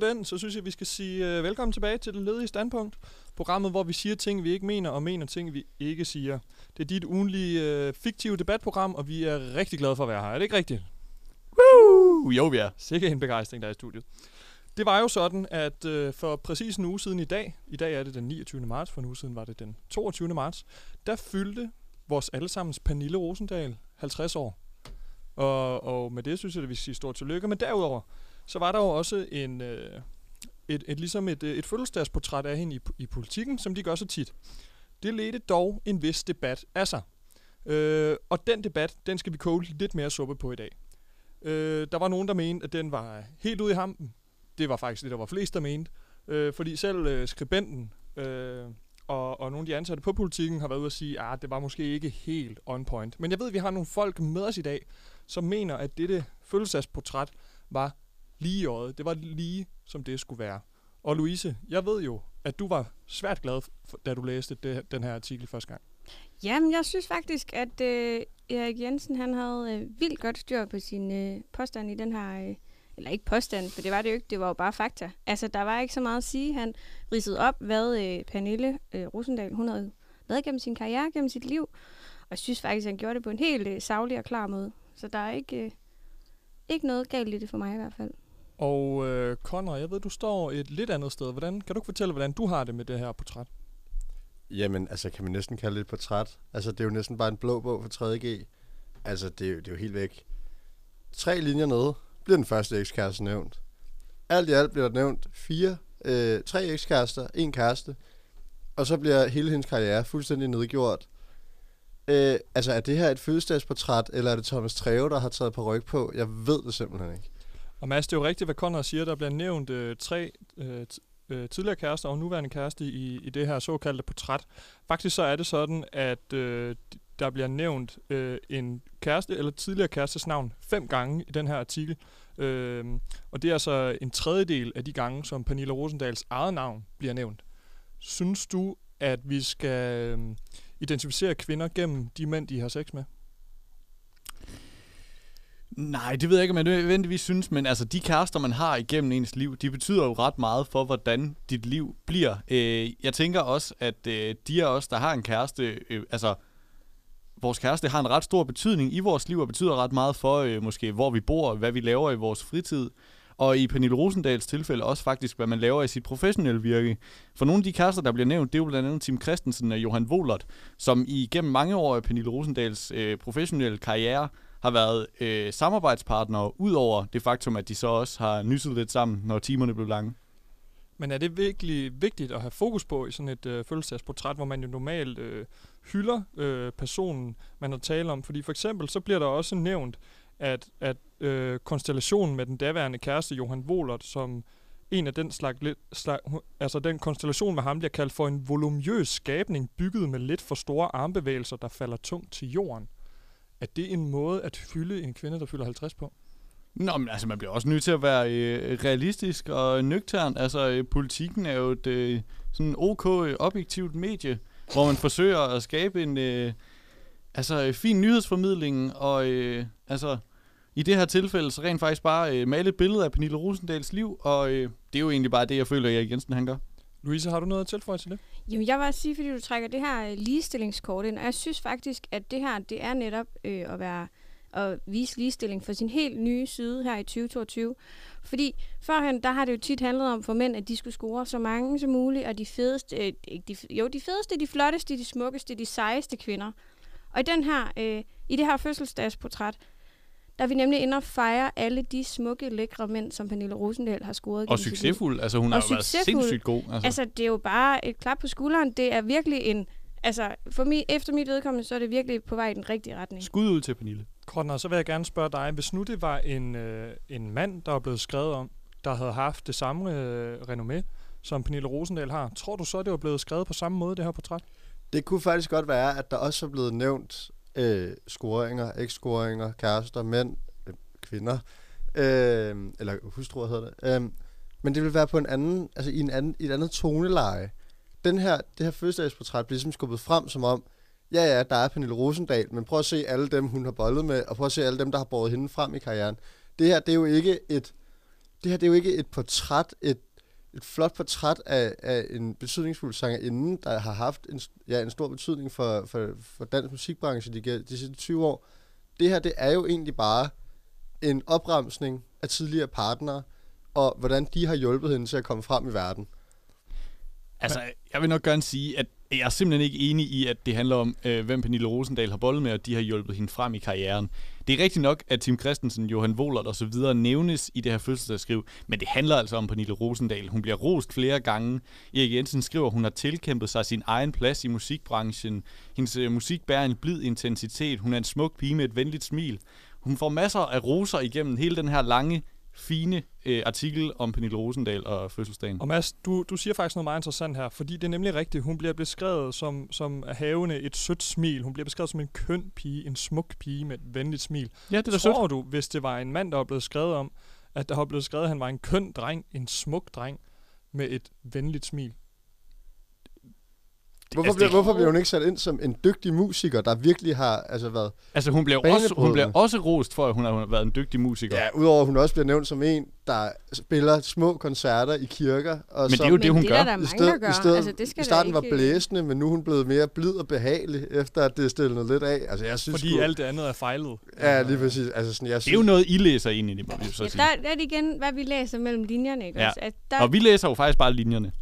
På den, så synes jeg, vi skal sige uh, velkommen tilbage til det ledige standpunkt. Programmet, hvor vi siger ting, vi ikke mener, og mener ting, vi ikke siger. Det er dit ugenlige uh, fiktive debatprogram, og vi er rigtig glade for at være her. Er det ikke rigtigt? Woo! Jo, vi er. Sikke en begejstring, der er i studiet. Det var jo sådan, at øh, for præcis en uge siden i dag, i dag er det den 29. marts, for en uge siden var det den 22. marts, der fyldte vores allesammens Pernille Rosendal 50 år. Og, og med det synes jeg, at vi skal sige stort tillykke. Men derudover, så var der jo også en, øh, et, et, ligesom et, øh, et fødselsdagsportræt af hende i, i politikken, som de gør så tit. Det ledte dog en vis debat af sig. Øh, og den debat, den skal vi koge lidt mere suppe på i dag. Øh, der var nogen, der mente, at den var helt ude i hampen. Det var faktisk det, der var flest, der mente. Øh, fordi selv øh, skribenten øh, og, og nogle af de ansatte på politikken har været ude at sige, at det var måske ikke helt on point. Men jeg ved, at vi har nogle folk med os i dag, som mener, at dette følelsesportræt var lige i øjet. Det var lige, som det skulle være. Og Louise, jeg ved jo, at du var svært glad, for, da du læste det, den her artikel første gang. Jamen, jeg synes faktisk, at øh, Erik Jensen han havde øh, vildt godt styr på sin øh, påstand i den her... Øh, eller ikke påstand, for det var det jo ikke, det var jo bare fakta. Altså, der var ikke så meget at sige. Han ridsede op, hvad øh, Pernille øh, Rosendal, hun havde lavet gennem sin karriere, gennem sit liv. Og jeg synes faktisk, at han gjorde det på en helt øh, savlig og klar måde. Så der er ikke, øh, ikke noget galt i det for mig i hvert fald. Og øh, Conrad, jeg ved, du står et lidt andet sted. Hvordan, kan du ikke fortælle, hvordan du har det med det her portræt? Jamen, altså, kan man næsten kalde det et portræt? Altså, det er jo næsten bare en blå bog for 3.G. Altså, det er, jo, det er jo helt væk. Tre linjer nede bliver den første ekskæreste nævnt. Alt i alt bliver der nævnt fire, øh, tre ekskærester, en kæreste, og så bliver hele hendes karriere fuldstændig nedgjort. Øh, altså, er det her et fødselsdagsportræt, eller er det Thomas Treve, der har taget på ryg på? Jeg ved det simpelthen ikke. Og Mads, det er jo rigtigt, hvad Conrad siger. Der bliver nævnt øh, tre øh, øh, tidligere kærester og nuværende kæreste i, i det her såkaldte portræt. Faktisk så er det sådan, at øh, der bliver nævnt øh, en kæreste eller tidligere kærestes navn fem gange i den her artikel. Øh, og det er altså en tredjedel af de gange, som Pernille Rosendals eget navn bliver nævnt. Synes du, at vi skal øh, identificere kvinder gennem de mænd, de har sex med? Nej, det ved jeg ikke, om jeg nødvendigvis synes, men altså de kærester, man har igennem ens liv, de betyder jo ret meget for, hvordan dit liv bliver. Øh, jeg tænker også, at øh, de af os, der har en kæreste, øh, altså vores kæreste har en ret stor betydning i vores liv, og betyder ret meget for øh, måske, hvor vi bor, hvad vi laver i vores fritid. Og i Pernille Rosendals tilfælde også faktisk, hvad man laver i sit professionelle virke. For nogle af de kærester, der bliver nævnt, det er jo blandt andet Tim Christensen og Johan Wohlert, som i gennem mange år af Pernille Rosendals øh, professionelle karriere har været øh, samarbejdspartnere, ud over det faktum, at de så også har nysset lidt sammen, når timerne blev lange. Men er det virkelig vigtigt at have fokus på i sådan et øh, fødselsdagsportræt, hvor man jo normalt øh, hylder øh, personen, man har tale om? Fordi for eksempel, så bliver der også nævnt, at, at øh, konstellationen med den daværende kæreste, Johan Wohlert, som en af den slags, slag, altså den konstellation med ham bliver kaldt for en volumøs skabning, bygget med lidt for store armbevægelser, der falder tungt til jorden. Er det en måde at fylde en kvinde, der fylder 50 på? Nå, men altså, man bliver også nødt til at være øh, realistisk og nøgtern. Altså, øh, politikken er jo et øh, sådan ok øh, objektivt medie, hvor man forsøger at skabe en øh, altså, øh, fin nyhedsformidling, og øh, altså, i det her tilfælde, så rent faktisk bare øh, male et billede af Pernille Rosendals liv, og øh, det er jo egentlig bare det, jeg føler, at Erik Jensen han gør. Louise, har du noget at tilføje til det? Jamen, jeg vil også sige, fordi du trækker det her øh, ligestillingskort ind, og jeg synes faktisk, at det her, det er netop øh, at være at vise ligestilling for sin helt nye side her i 2022. Fordi førhen, der har det jo tit handlet om for mænd, at de skulle score så mange som muligt, og de fedeste, øh, de, jo, de fedeste, de flotteste, de smukkeste, de sejeste kvinder. Og i, den her, øh, i det her fødselsdagsportræt, der er vi nemlig inde og fejre alle de smukke, lækre mænd, som Pernille Rosendal har scoret. Og succesfuld. Altså, hun og har været sindssygt god. Altså. altså, det er jo bare et klap på skulderen. Det er virkelig en... Altså, for mig, efter mit vedkommende, så er det virkelig på vej i den rigtige retning. Skud ud til Pernille. Kortner, så vil jeg gerne spørge dig, hvis nu det var en, øh, en mand, der var blevet skrevet om, der havde haft det samme øh, renommé, som Pernille Rosendal har, tror du så, det var blevet skrevet på samme måde, det her portræt? Det kunne faktisk godt være, at der også er blevet nævnt øh, scoringer, ikke-scoringer, kærester, mænd, øh, kvinder, øh, eller hustruer hedder det. Øh, men det vil være på en anden, altså i, en anden, i et andet toneleje. Den her, det her fødselsdagsportræt bliver ligesom skubbet frem som om, ja ja, der er Pernille Rosendal, men prøv at se alle dem, hun har boldet med, og prøv at se alle dem, der har båret hende frem i karrieren. Det her, det er jo ikke et det her det er jo ikke et portræt, et, et flot portræt af, af en betydningsfuld sangerinde, der har haft en, ja, en stor betydning for, for, for dansk musikbranche de, de sidste 20 år. Det her, det er jo egentlig bare en opremsning af tidligere partnere, og hvordan de har hjulpet hende til at komme frem i verden. Altså, jeg vil nok gerne sige, at jeg er simpelthen ikke enig i, at det handler om, øh, hvem Pernille Rosendal har boldet med, og de har hjulpet hende frem i karrieren. Det er rigtigt nok, at Tim Christensen, Johan Wohlert og så videre nævnes i det her fødselsdagsskriv, men det handler altså om Pernille Rosendal. Hun bliver rost flere gange. Erik Jensen skriver, at hun har tilkæmpet sig sin egen plads i musikbranchen. Hendes øh, musik bærer en blid intensitet. Hun er en smuk pige med et venligt smil. Hun får masser af roser igennem hele den her lange, fine øh, artikel om Pernille Rosendal og fødselsdagen. Og Mads, du, du siger faktisk noget meget interessant her, fordi det er nemlig rigtigt. Hun bliver beskrevet som, som havende et sødt smil. Hun bliver beskrevet som en køn pige, en smuk pige med et venligt smil. Ja, det er Tror sødt. du, hvis det var en mand, der var blevet skrevet om, at der var blevet skrevet, at han var en køn dreng, en smuk dreng med et venligt smil? Hvorfor, altså, bliver, det- hvorfor bliver hun ikke sat ind som en dygtig musiker, der virkelig har altså, været Altså, hun bliver, også, hun bliver også rost for, at hun har været en dygtig musiker. Ja, udover at hun også bliver nævnt som en, der spiller små koncerter i kirker. Og Men så det er jo det, hun det er gør. der I mange, stedet, der gør. i, stedet, altså, det skal I starten der var ikke... blæsende, men nu er hun blevet mere blid og behagelig, efter at det er stillet lidt af. Altså, jeg synes Fordi sgu, alt det andet er fejlet. Ja, lige præcis. Altså, sådan, jeg Det er jo synes, noget, I læser ind i det, må vi så Ja, sige. der, der er det igen, hvad vi læser mellem linjerne, ikke Ja. At der, Og vi læser jo faktisk bare linjerne.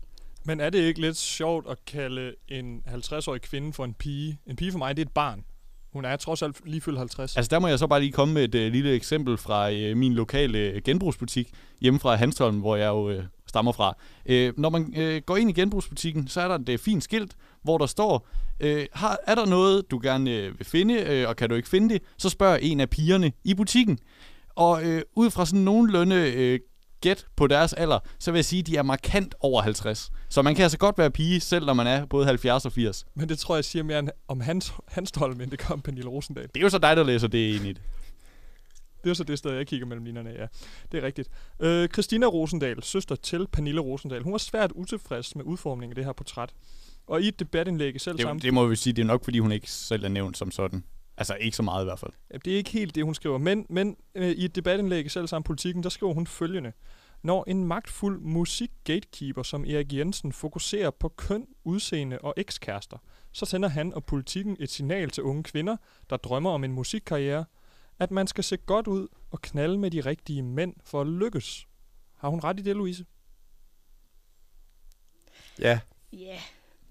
Men er det ikke lidt sjovt at kalde en 50-årig kvinde for en pige? En pige for mig, det er et barn. Hun er trods alt lige fyldt 50. Altså der må jeg så bare lige komme med et øh, lille eksempel fra øh, min lokale øh, genbrugsbutik hjemme fra Hanstholm, hvor jeg jo øh, stammer fra. Øh, når man øh, går ind i genbrugsbutikken, så er der et øh, fint skilt, hvor der står, øh, har, er der noget, du gerne øh, vil finde, øh, og kan du ikke finde det, så spørger en af pigerne i butikken. Og øh, ud fra sådan nogenlunde øh, gæt på deres alder, så vil jeg sige, at de er markant over 50. Så man kan altså godt være pige, selv når man er både 70 og 80. Men det tror jeg siger mere om hans, hans Holm, end det gør om Pernille Rosendal. Det er jo så dig, der læser det ind i det. Det er så det sted, jeg kigger mellem linjerne, ja. Det er rigtigt. Øh, Christina Rosendal, søster til Pernille Rosendal, hun var svært utilfreds med udformningen af det her portræt. Og i et debatindlæg selv Det, samme... det må vi sige, det er nok, fordi hun ikke selv er nævnt som sådan. Altså ikke så meget i hvert fald. Ja, det er ikke helt det, hun skriver. Men, men øh, i et debatindlæg i selv samme politikken, der skriver hun følgende. Når en magtfuld musikgatekeeper som Erik Jensen fokuserer på køn, udseende og ekskærester, så sender han og politikken et signal til unge kvinder, der drømmer om en musikkarriere, at man skal se godt ud og knalde med de rigtige mænd for at lykkes. Har hun ret i det, Louise? ja. Ja,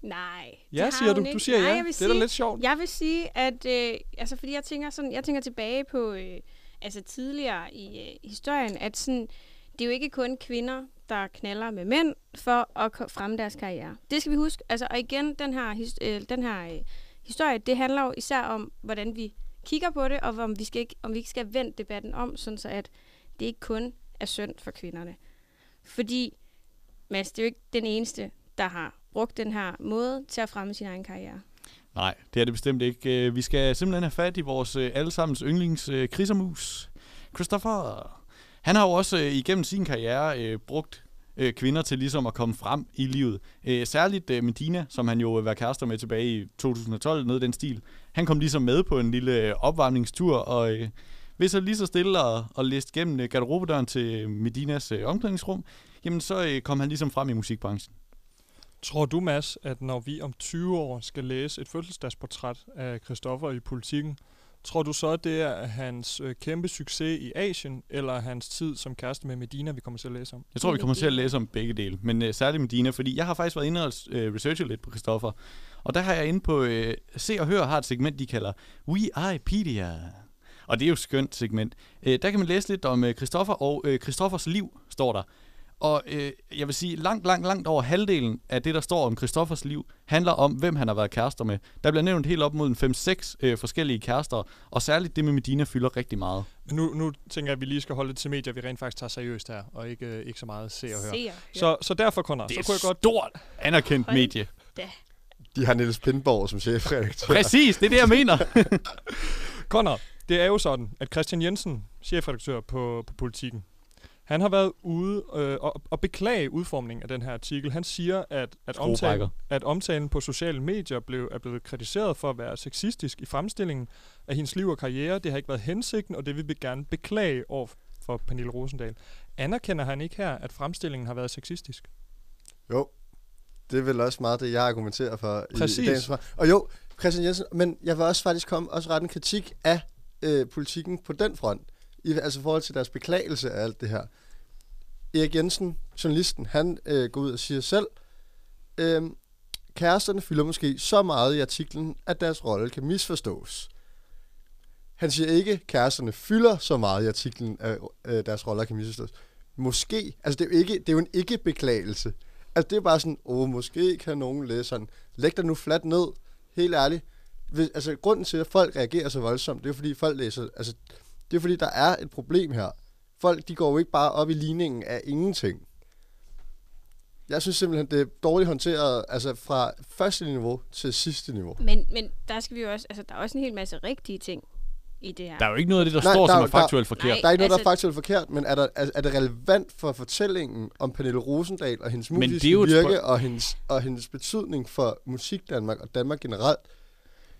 nej. Ja, siger du. ikke. Du siger nej, ja. Jeg Det er da sige, lidt sjovt. Jeg vil sige, at øh, altså, fordi jeg tænker sådan, jeg tænker tilbage på øh, altså tidligere i øh, historien, at sådan, det er jo ikke kun kvinder, der knaller med mænd for at fremme deres karriere. Det skal vi huske. Altså, og igen, den her, his, øh, den her øh, historie, det handler jo især om, hvordan vi kigger på det, og om vi, skal ikke, om vi ikke skal vende debatten om, sådan så at det ikke kun er synd for kvinderne. Fordi, Mads, det er jo ikke den eneste, der har brugt den her måde til at fremme sin egen karriere. Nej, det er det bestemt ikke. Øh, vi skal simpelthen have fat i vores øh, allesammens yndlings øh, krisermus, Christopher. Han har jo også igennem sin karriere brugt kvinder til ligesom at komme frem i livet. Særligt Medina, som han jo var kærester med tilbage i 2012, noget i den stil. Han kom ligesom med på en lille opvarmningstur, og hvis så lige så stille og, og læste gennem garderobedøren til Medinas omklædningsrum, jamen så kom han ligesom frem i musikbranchen. Tror du, Mads, at når vi om 20 år skal læse et fødselsdagsportræt af Christoffer i politikken, tror du så, at det er hans øh, kæmpe succes i Asien, eller hans tid som kæreste med Medina, vi kommer til at læse om? Jeg tror, vi kommer til at læse om begge dele, men øh, særligt Medina, fordi jeg har faktisk været inde og øh, researche lidt på Christoffer. Og der har jeg inde på øh, Se og Hør har et segment, de kalder Wikipedia. Og det er jo et skønt segment. Øh, der kan man læse lidt om øh, Christoffer, og øh, Christoffers liv står der. Og øh, jeg vil sige, langt, langt, langt over halvdelen af det, der står om Christoffers liv, handler om, hvem han har været kærester med. Der bliver nævnt helt op mod en 5-6 øh, forskellige kærester, og særligt det med Medina fylder rigtig meget. Men nu, nu tænker jeg, at vi lige skal holde det til medier, vi rent faktisk tager seriøst her, og ikke, øh, ikke så meget se og høre. Se og høre. Så, så derfor, Conrad, Det så kunne jeg godt... stort anerkendt Hold medie. Da. De har Niels Pindborg som chefredaktør. Præcis, det er det, jeg mener. Conrad, det er jo sådan, at Christian Jensen, chefredaktør på, på Politiken, han har været ude øh, og, og beklage udformningen af den her artikel. Han siger, at, at, omtalen, at omtalen på sociale medier blev, er blevet kritiseret for at være sexistisk i fremstillingen af hendes liv og karriere. Det har ikke været hensigten, og det vil vi gerne beklage over for Pernille Rosendal. Anerkender han ikke her, at fremstillingen har været sexistisk? Jo, det er vel også meget det, jeg argumenterer for i, Præcis. i dagens svar. Og jo, Christian Jensen, men jeg vil også faktisk komme også rette en kritik af øh, politikken på den front. I, altså forhold til deres beklagelse af alt det her. Erik Jensen, journalisten, han øh, går ud og siger selv, øh, kæresterne fylder måske så meget i artiklen, at deres rolle kan misforstås. Han siger ikke, at kæresterne fylder så meget i artiklen, at øh, deres roller kan misforstås. Måske. Altså, det er jo, ikke, det er jo en ikke-beklagelse. Altså, det er bare sådan, åh, måske kan nogen læse sådan, læg dig nu fladt ned, helt ærligt. Hvis, altså, grunden til, at folk reagerer så voldsomt, det er fordi, folk læser, altså, det er fordi, der er et problem her. Folk, de går jo ikke bare op i ligningen af ingenting. Jeg synes simpelthen, det er dårligt håndteret, altså fra første niveau til sidste niveau. Men, men der skal vi jo også, altså der er også en hel masse rigtige ting i det her. Der er jo ikke noget af det, der Nej, står, der som er- faktuelt forkert. Nej, Der er ikke noget, der er altså- faktuelt forkert, men er, der, er, er det relevant for fortællingen om Pernille Rosendal og hendes musiske virke spørg- og hendes, og hendes betydning for musik Danmark og Danmark generelt,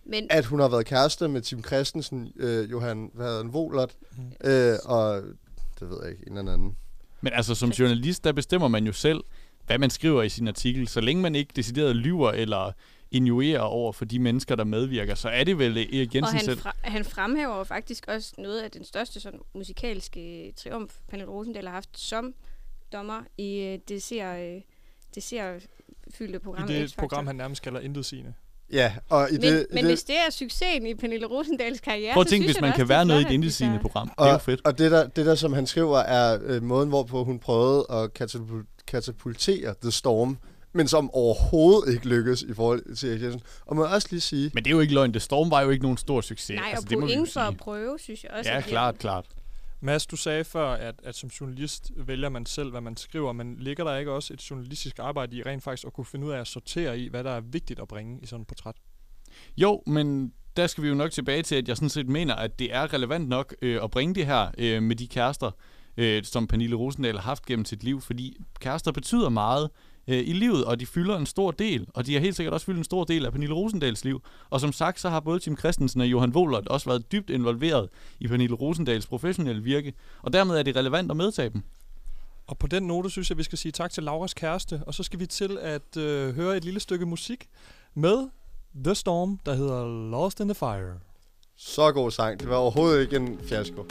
Men, at hun har været kæreste med Tim Christensen, øh, Johan hvad hedder han, Volert, Mhm. øh, og det ved jeg ikke, en eller anden. Men altså, som journalist, der bestemmer man jo selv, hvad man skriver i sin artikel. Så længe man ikke decideret lyver eller injurierer over for de mennesker, der medvirker, så er det vel Erik og Jensen han, selv. fra, han fremhæver jo faktisk også noget af den største sådan, musikalske triumf, Pernille Rosendal har haft som dommer i øh, det ser, øh, det ser fyldte program. I det X-Factor. program, han nærmest kalder intet sigende. Ja, og i Men, det, i men det, hvis det er succesen i Pernille Rosendals karriere, Prøv at så tænke, synes hvis man kan er være noget i et at de indesigende så- program. Det er jo og, fedt. og det, der, det der, som han skriver, er øh, måden, hvorpå hun prøvede at katapul- katapultere The Storm, men som overhovedet ikke lykkedes i forhold til Erik Jensen. Og må jeg også lige sige, Men det er jo ikke løgn. Det Storm var jo ikke nogen stor succes. Nej, og altså, det må point for at prøve, synes jeg også. Ja, klart, klart. Mads, du sagde før, at, at som journalist vælger man selv, hvad man skriver, men ligger der ikke også et journalistisk arbejde i rent faktisk at kunne finde ud af at sortere i, hvad der er vigtigt at bringe i sådan et portræt? Jo, men der skal vi jo nok tilbage til, at jeg sådan set mener, at det er relevant nok øh, at bringe det her øh, med de kærester, øh, som Pernille Rosendal har haft gennem sit liv, fordi kærester betyder meget øh, i livet, og de fylder en stor del, og de har helt sikkert også fyldt en stor del af Pernille Rosendals liv. Og som sagt, så har både Tim Christensen og Johan Wohlert også været dybt involveret i Pernille Rosendals professionelle virke, og dermed er det relevant at medtage dem. Og på den note synes jeg, vi skal sige tak til Lauras kæreste, og så skal vi til at øh, høre et lille stykke musik med The Storm, der hedder Lost in the Fire. så god sang. Det var overhovedet ikke en fiasko.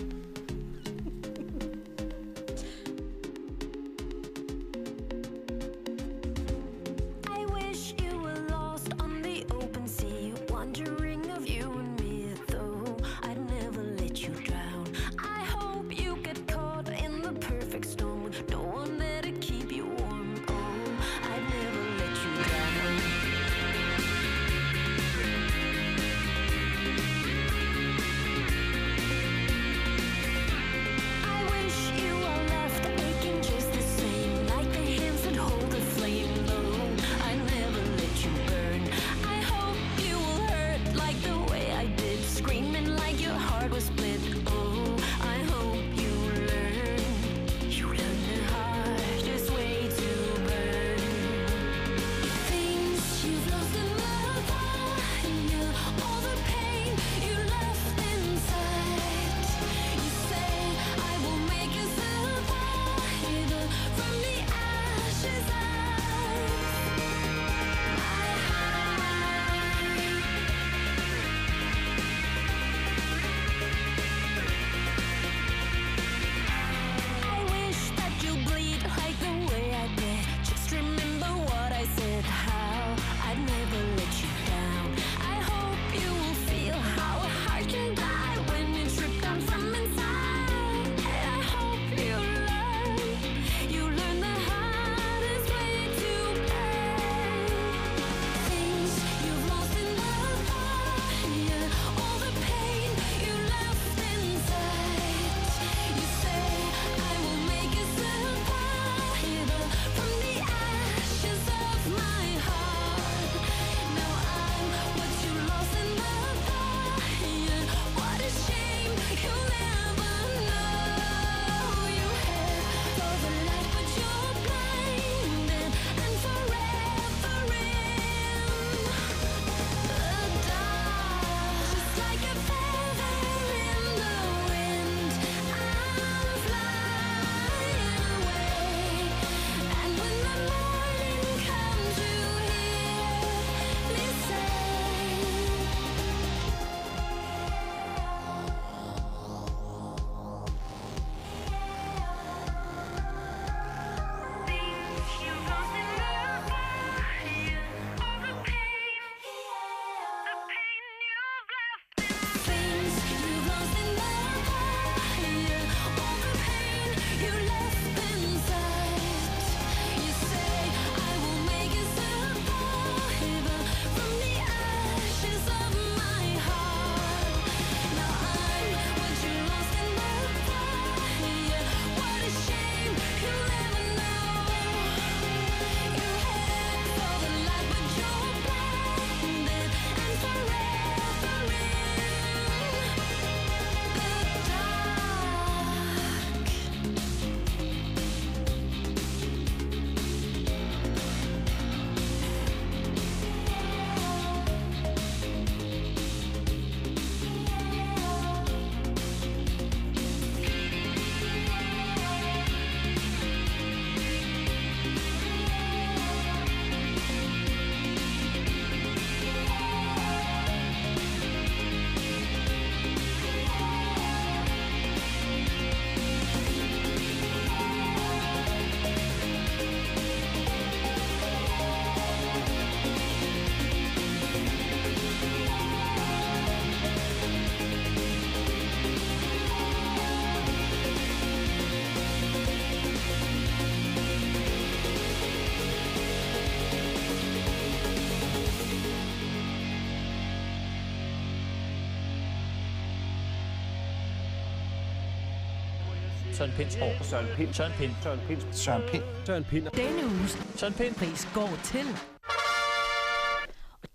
Søren Pinds år. Søren Pind. Søren Pind. Søren Pind. Søren Pind. Søren Pind. Denne uges Søren Pind. pris går til.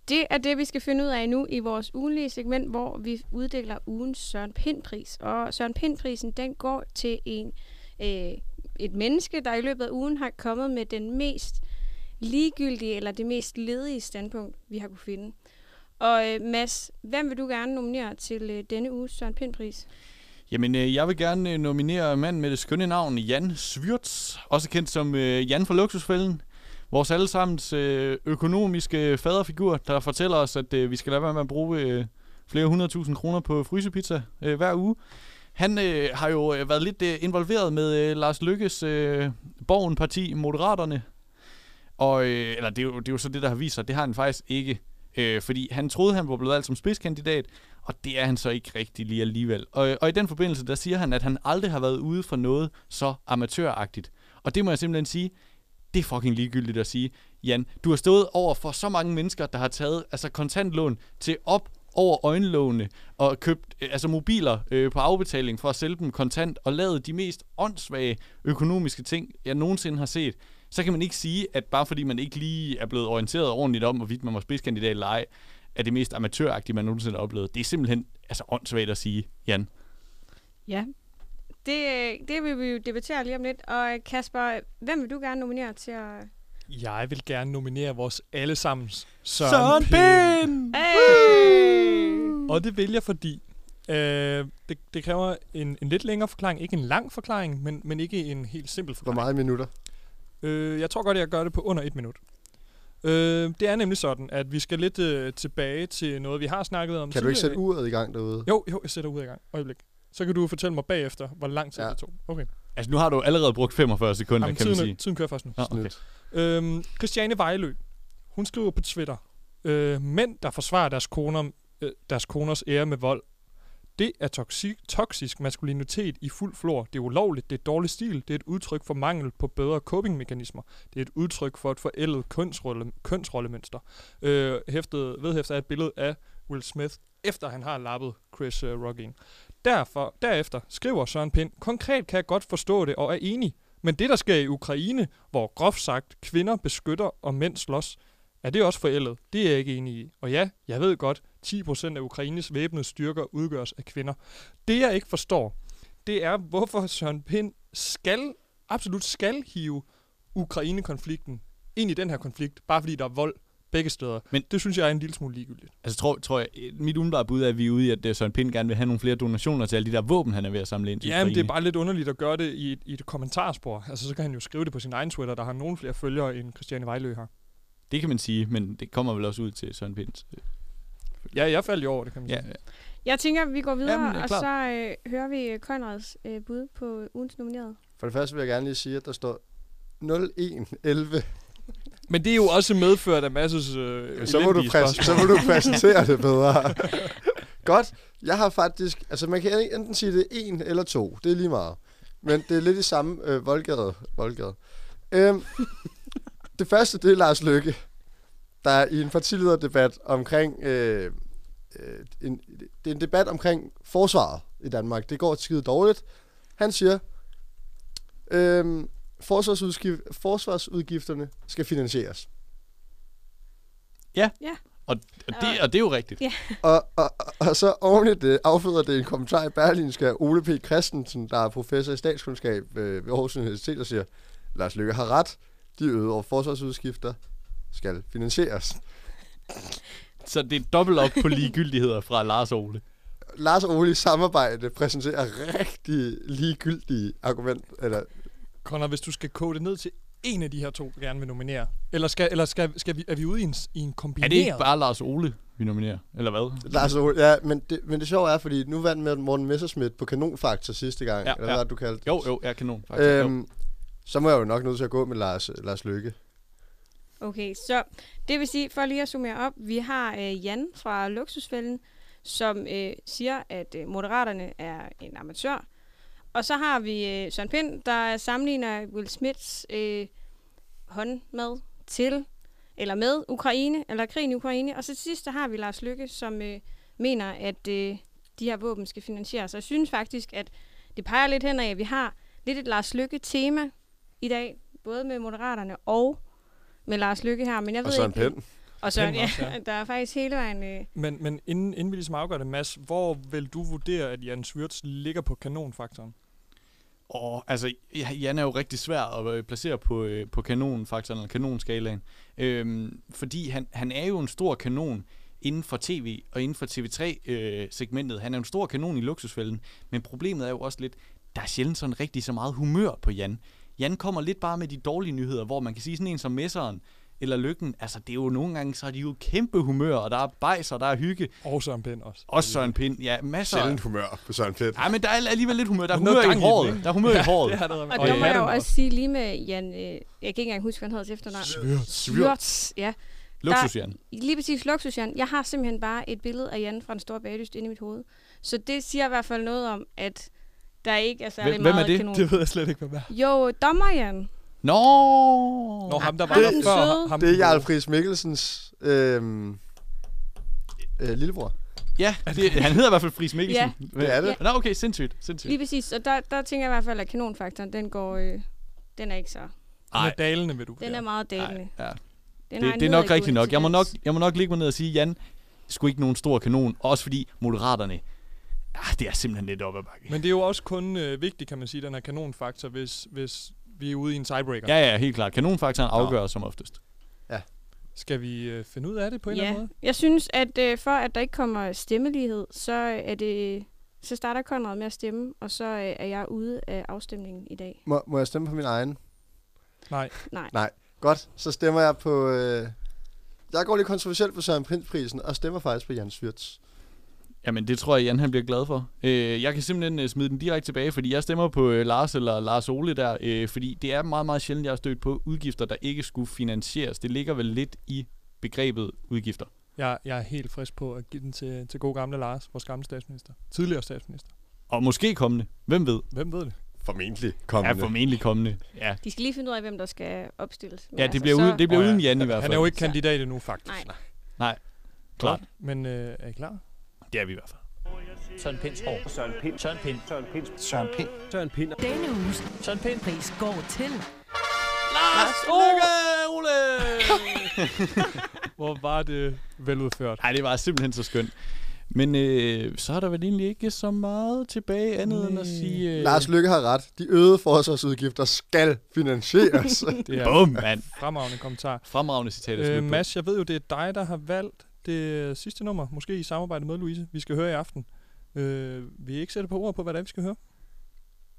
Det er det, vi skal finde ud af nu i vores ugenlige segment, hvor vi uddeler ugens Søren Pind-pris. Og Søren Pind-prisen, den går til en, øh, et menneske, der i løbet af ugen har kommet med den mest ligegyldige eller det mest ledige standpunkt, vi har kunne finde. Og øh, Mads, hvem vil du gerne nominere til øh, denne uges Søren Pind-pris? Jamen, øh, jeg vil gerne øh, nominere manden med det skønne navn, Jan Svirts, også kendt som øh, Jan fra Luksusfælden. Vores allesammens øh, økonomiske faderfigur, der fortæller os, at øh, vi skal lade være med at bruge øh, flere hundredtusind kroner på frysepizza øh, hver uge. Han øh, har jo øh, været lidt øh, involveret med øh, Lars Lykkes øh, Borgen-parti, Moderaterne. Og, øh, eller det er, jo, det er jo så det, der har vist sig, det har han faktisk ikke. Øh, fordi han troede, han var blevet valgt som spidskandidat, og det er han så ikke rigtig lige alligevel. Og, og i den forbindelse, der siger han, at han aldrig har været ude for noget så amatøragtigt. Og det må jeg simpelthen sige, det er fucking ligegyldigt at sige. Jan, du har stået over for så mange mennesker, der har taget altså kontantlån til op over øjenlågene og købt øh, altså mobiler øh, på afbetaling for at sælge dem kontant og lavet de mest åndssvage økonomiske ting, jeg nogensinde har set. Så kan man ikke sige, at bare fordi man ikke lige er blevet orienteret ordentligt om, hvorvidt man var spidskandidat eller ej, er det mest amatøragtige, man nogensinde har oplevet. Det er simpelthen altså åndssvagt at sige, Jan. Ja, det, øh, det vil vi jo debattere lige om lidt. Og øh, Kasper, hvem vil du gerne nominere til at... Jeg vil gerne nominere vores allesammens Søren Søren, Pind! Hey! Og det vil jeg, fordi øh, det, det kræver en, en lidt længere forklaring. Ikke en lang forklaring, men, men ikke en helt simpel Hvor forklaring. meget minutter? Øh, jeg tror godt, jeg gør det på under et minut. Øh, det er nemlig sådan, at vi skal lidt øh, tilbage til noget, vi har snakket om Kan du ikke sætte uret i gang derude? Jo, jo, jeg sætter ud i gang. Øjeblik. Så kan du fortælle mig bagefter, hvor lang tid Ja. det tog. Okay. Altså, nu har du allerede brugt 45 sekunder, Jamen, kan man tiden, sige. er- tiden kører først nu. Nå, okay. Øhm, Christiane Vejlø, hun skriver på Twitter, øh, mænd, der forsvarer deres, koner, øh, deres koners ære med vold, det er toksik, toksisk maskulinitet i fuld flor. Det er ulovligt, det er dårlig stil, det er et udtryk for mangel på bedre copingmekanismer. Det er et udtryk for et forældet kønsrolle, kønsrollemønster. Øh, hæftet, vedhæftet er et billede af Will Smith, efter han har lappet Chris uh, Rock ind. Derfor, derefter skriver Søren Pind, konkret kan jeg godt forstå det og er enig. Men det, der sker i Ukraine, hvor groft sagt kvinder beskytter og mænd slås, er det også forældet? Det er jeg ikke enig i. Og ja, jeg ved godt, 10% af Ukraines væbnede styrker udgøres af kvinder. Det, jeg ikke forstår, det er, hvorfor Søren Pind skal, absolut skal hive Ukraine-konflikten ind i den her konflikt, bare fordi der er vold begge steder. Men- det synes jeg er en lille smule ligegyldigt. Altså, tror, tror jeg, mit umiddelbare bud er, at vi er ude i, at øh, Søren Pind gerne vil have nogle flere donationer til alle de der våben, han er ved at samle ind til Ja, men det er Ukraine. bare lidt underligt at gøre det i et, i et kommentarspor. Altså, så kan han jo skrive det på sin egen Twitter, der har nogle flere følgere, end Christiane Vejlø har. Det kan man sige, men det kommer vel også ud til Søren Pind. Ja, jeg faldt jo over det, kan man Ja, sige. Jeg tænker, vi går videre, Jamen, og så øh, hører vi øh, Conrads øh, bud på ugens nominerede. For det første vil jeg gerne lige sige, at der står 0111. Men det er jo også medført af masses øh, Så må, du præs- så må du præsentere det bedre. Godt. Jeg har faktisk... Altså, man kan enten sige det er en eller to. Det er lige meget. Men det er lidt i samme øh, voldgade. voldgade. Øhm, det første, det er Lars Løkke, der i en partilederdebat omkring... Øh, øh, en, det er en debat omkring forsvaret i Danmark. Det går skide dårligt. Han siger, øhm, forsvarsudgift, forsvarsudgifterne skal finansieres. Ja. Ja. Og, og, det, og det er jo rigtigt. Ja. Og, og, og, og så oven i det afføder det en kommentar i Berlinske af Ole P. Christensen, der er professor i statskundskab øh, ved Aarhus Universitet, og siger, Lars Løkke har ret. De øgede forsvarsudgifter skal finansieres. Så det er dobbelt op på ligegyldigheder fra Lars Ole. Lars og Ole i samarbejde præsenterer rigtig ligegyldige argument, eller Conrad, hvis du skal kode det ned til en af de her to, du gerne vil nominere, eller, skal, eller skal, skal vi, er vi ude i en, i en Er kombineret? det ikke bare Lars Ole, vi nominerer? Eller hvad? Lars Ole, ja, men det, men det sjove er, fordi nu vandt med Morten Messerschmidt på Kanonfaktor sidste gang, Ja, eller ja. hvad du kaldte Jo, jo, jeg kan nogen. Faktisk. jo. Så må jeg jo nok nødt til at gå med Lars, Lars Lykke. Okay, så det vil sige, for lige at summere op, vi har øh, Jan fra Luksusfælden, som øh, siger, at øh, Moderaterne er en amatør. Og så har vi øh, Søren Pind, der sammenligner Will Smiths øh, håndmad til, eller med Ukraine, eller krigen i Ukraine. Og så til sidst, der har vi Lars Lykke, som øh, mener, at øh, de her våben skal finansieres. Og jeg synes faktisk, at det peger lidt hen af, at vi har lidt et Lars Lykke-tema i dag, både med Moderaterne og med Lars Lykke her. Men jeg Og ved Søren ikke, Pind. Og Søren, ja, også, ja. der er faktisk hele vejen... Øh, Men, men inden, inden vi ligesom afgør det, Mads, hvor vil du vurdere, at Jan Svyrts ligger på kanonfaktoren? Og altså, ja, Jan er jo rigtig svær at øh, placere på, øh, på kanonfaktoren, eller kanonskalaen. Øhm, fordi han, han er jo en stor kanon inden for tv og inden for TV3-segmentet. han er en stor kanon i luksusfælden, men problemet er jo også lidt, der er sjældent sådan rigtig så meget humør på Jan. Jan kommer lidt bare med de dårlige nyheder, hvor man kan sige sådan en som Messeren, eller Lykken, altså det er jo nogle gange, så er de jo kæmpe humør, og der er bajs, og der er hygge. Og Søren Pind også. Også Søren Pind, ja, masser. Sjældent humør på Søren Pind. Ja, men der er alligevel lidt humør. Der er humør i i håret. Der er humør i Ja, håret. det er der. og, Og der i må jeg jo også sige lige med Jan... Øh, jeg kan ikke engang huske, hvad han hedder til efternavn. Svyrts. Svyrts, ja. Luksus Der- Jan. Lige præcis Luksus Jan. Jeg har simpelthen bare et billede af Jan fra den store bagdyst inde i mit hoved. Så det siger i hvert fald noget om, at der ikke er særlig Hvem- hvem er meget det? kanon. Det ved jeg slet ikke, hvad det er. Jo, dommer Jan. Nå! Nå, ham der var Ham der den før. søde. Ham, Det er Jarl Friis Mikkelsens øhm, øh, lillebror. Ja, det, han hedder i hvert fald Friis Mikkelsen. Ja. Det er det. Nå, okay, sindssygt. sindssygt. Lige præcis. Og der, der tænker jeg i hvert fald, at kanonfaktoren, den går... Øh, den er ikke så... Den er dalende, vil du Den er meget dalende. Ja. Den Det, det er nok rigtigt nok. Jeg må nok, jeg må nok ligge mig ned og sige, Jan, skulle ikke nogen stor kanon. Også fordi Moderaterne, ah, det er simpelthen lidt op ad bakke. Men det er jo også kun øh, vigtigt, kan man sige, den her kanonfaktor, hvis, hvis vi er ude i en tiebreaker. Ja, ja, helt klart. Kanonfaktoren afgør som oftest. Skal vi øh, finde ud af det på en eller Ja, anden måde? jeg synes, at øh, for at der ikke kommer stemmelighed, så er det... Så starter Konrad med at stemme, og så øh, er jeg ude af afstemningen i dag. Må, må jeg stemme på min egen? Nej. Nej. Nej. Godt, så stemmer jeg på... Øh, jeg går lidt kontroversielt på Søren Pind-prisen, og stemmer faktisk på Jan Svyrts. Jamen, det tror jeg, Jan han bliver glad for. Øh, jeg kan simpelthen øh, smide den direkte tilbage, fordi jeg stemmer på øh, Lars eller Lars Ole der, øh, fordi det er meget, meget sjældent, jeg har stødt på udgifter, der ikke skulle finansieres. Det ligger vel lidt i begrebet udgifter. Jeg, jeg er helt frisk på at give den til, til god gamle Lars, vores gamle statsminister. Tidligere statsminister. Og måske kommende. Hvem ved? Hvem ved det? Formentlig Ja, kommende. formentlig kommende. Ja, De skal lige finde ud af, hvem der skal opstilles. Men ja det altså, bliver, så- uden, det bliver Åh ja, uden Jan i han- hvert fald. Han er jo ikke kandidat endnu, faktisk. Nej. Nej, klart. Men øh, er I klar? Det er vi i hvert fald. Søren Pinds år. Søren Pind. Søren Pind. Søren Pind. Søren Pind. Søren Pind. Denne uges Søren Pind. Pris går til... Lars Lykke, Ole! Hvor var det veludført. Nej, det var simpelthen så skønt. Men øh, så er der vel egentlig ikke så meget tilbage andet end at sige... Øh, Lars Lykke har ret. De øgede forsvarsudgifter skal finansieres. Det er Bum, mand. fremragende kommentar. Fremragende citat at Øh. Mads, jeg ved jo, det er dig, der har valgt det sidste nummer, måske i samarbejde med Louise, vi skal høre i aften. Øh, vil I ikke sætte på ord på, hvad det er, vi skal høre?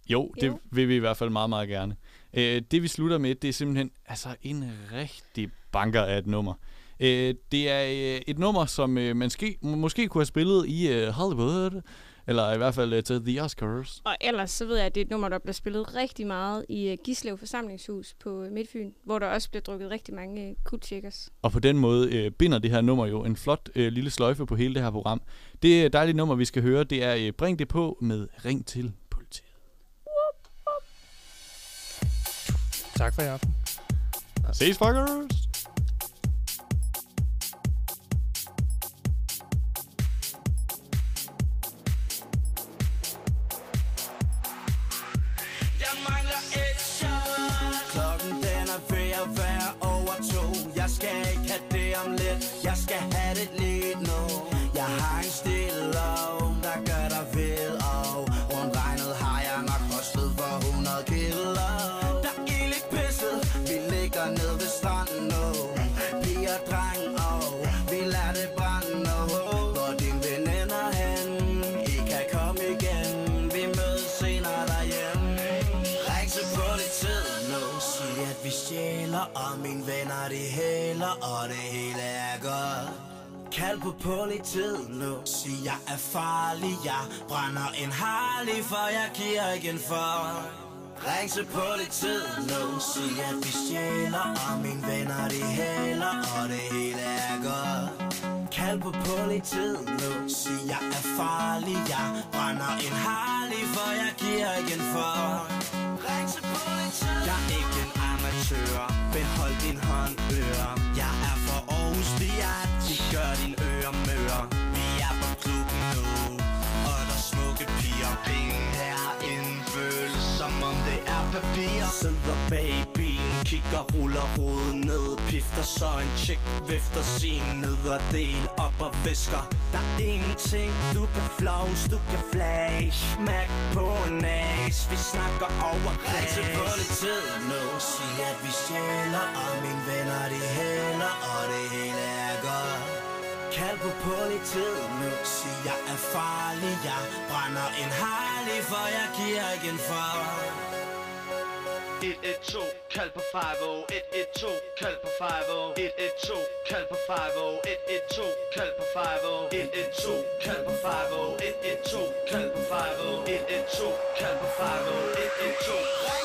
Jo, det Jo. vil vi i hvert fald meget, meget gerne. Øh, det vi slutter med, det er simpelthen altså en rigtig banker af et nummer. Øh, det er øh, et nummer, som øh, man ske, må- måske kunne have spillet i øh, Hollywood, eller i hvert fald øh, til The Oscars. Og ellers så ved jeg, at det er et nummer, der bliver spillet rigtig meget i uh, Gislev Forsamlingshus på uh, Midtfyn, hvor der også bliver drukket rigtig mange uh, kuldtjekkers. Og på den måde øh, binder det her nummer jo en flot øh, lille sløjfe på hele det her program. Det øh, dejlige nummer, vi skal høre, det er øh, Bring det på med Ring til politiet. Tak for i aften. Ses, fuckers! Skal have det lige politiet nu Sig jeg er farlig. Jeg brænder en harlig For jeg giver ikke en for Ring til politiet nu Sig at vi stjæler Og mine venner de hæler Og det hele er godt. Kald på politiet nu Sig jeg er farlig. Jeg brænder en harlig For jeg giver ikke en for Ring til politiet Jeg er ikke en amatør. Behold din hånd øre Aarhus Det er. De gør din øre møre Vi er på klubben nu. Og der er smukke piger. Penge er en føles som om det er papir. Sidder bag i kigger, ruller hovedet ned Pifter så en chick, vifter sin nederdel op og visker. Der er ingenting, du kan flaus, du kan flash. Mac på næs, vi snakker over græs Altid på det tid nu Sig at vi sjæler, Og mine venner de hælder Og det hele er godt. Kald på politiet nu Sig jeg er farlig. Jeg brænder en harlig For jeg giver ikke en for 112, kald på 5 112, kald på 5 112, kald på 5 112, kald på 5 112, kald på 5 112, kald på 5 112, kald på 5 112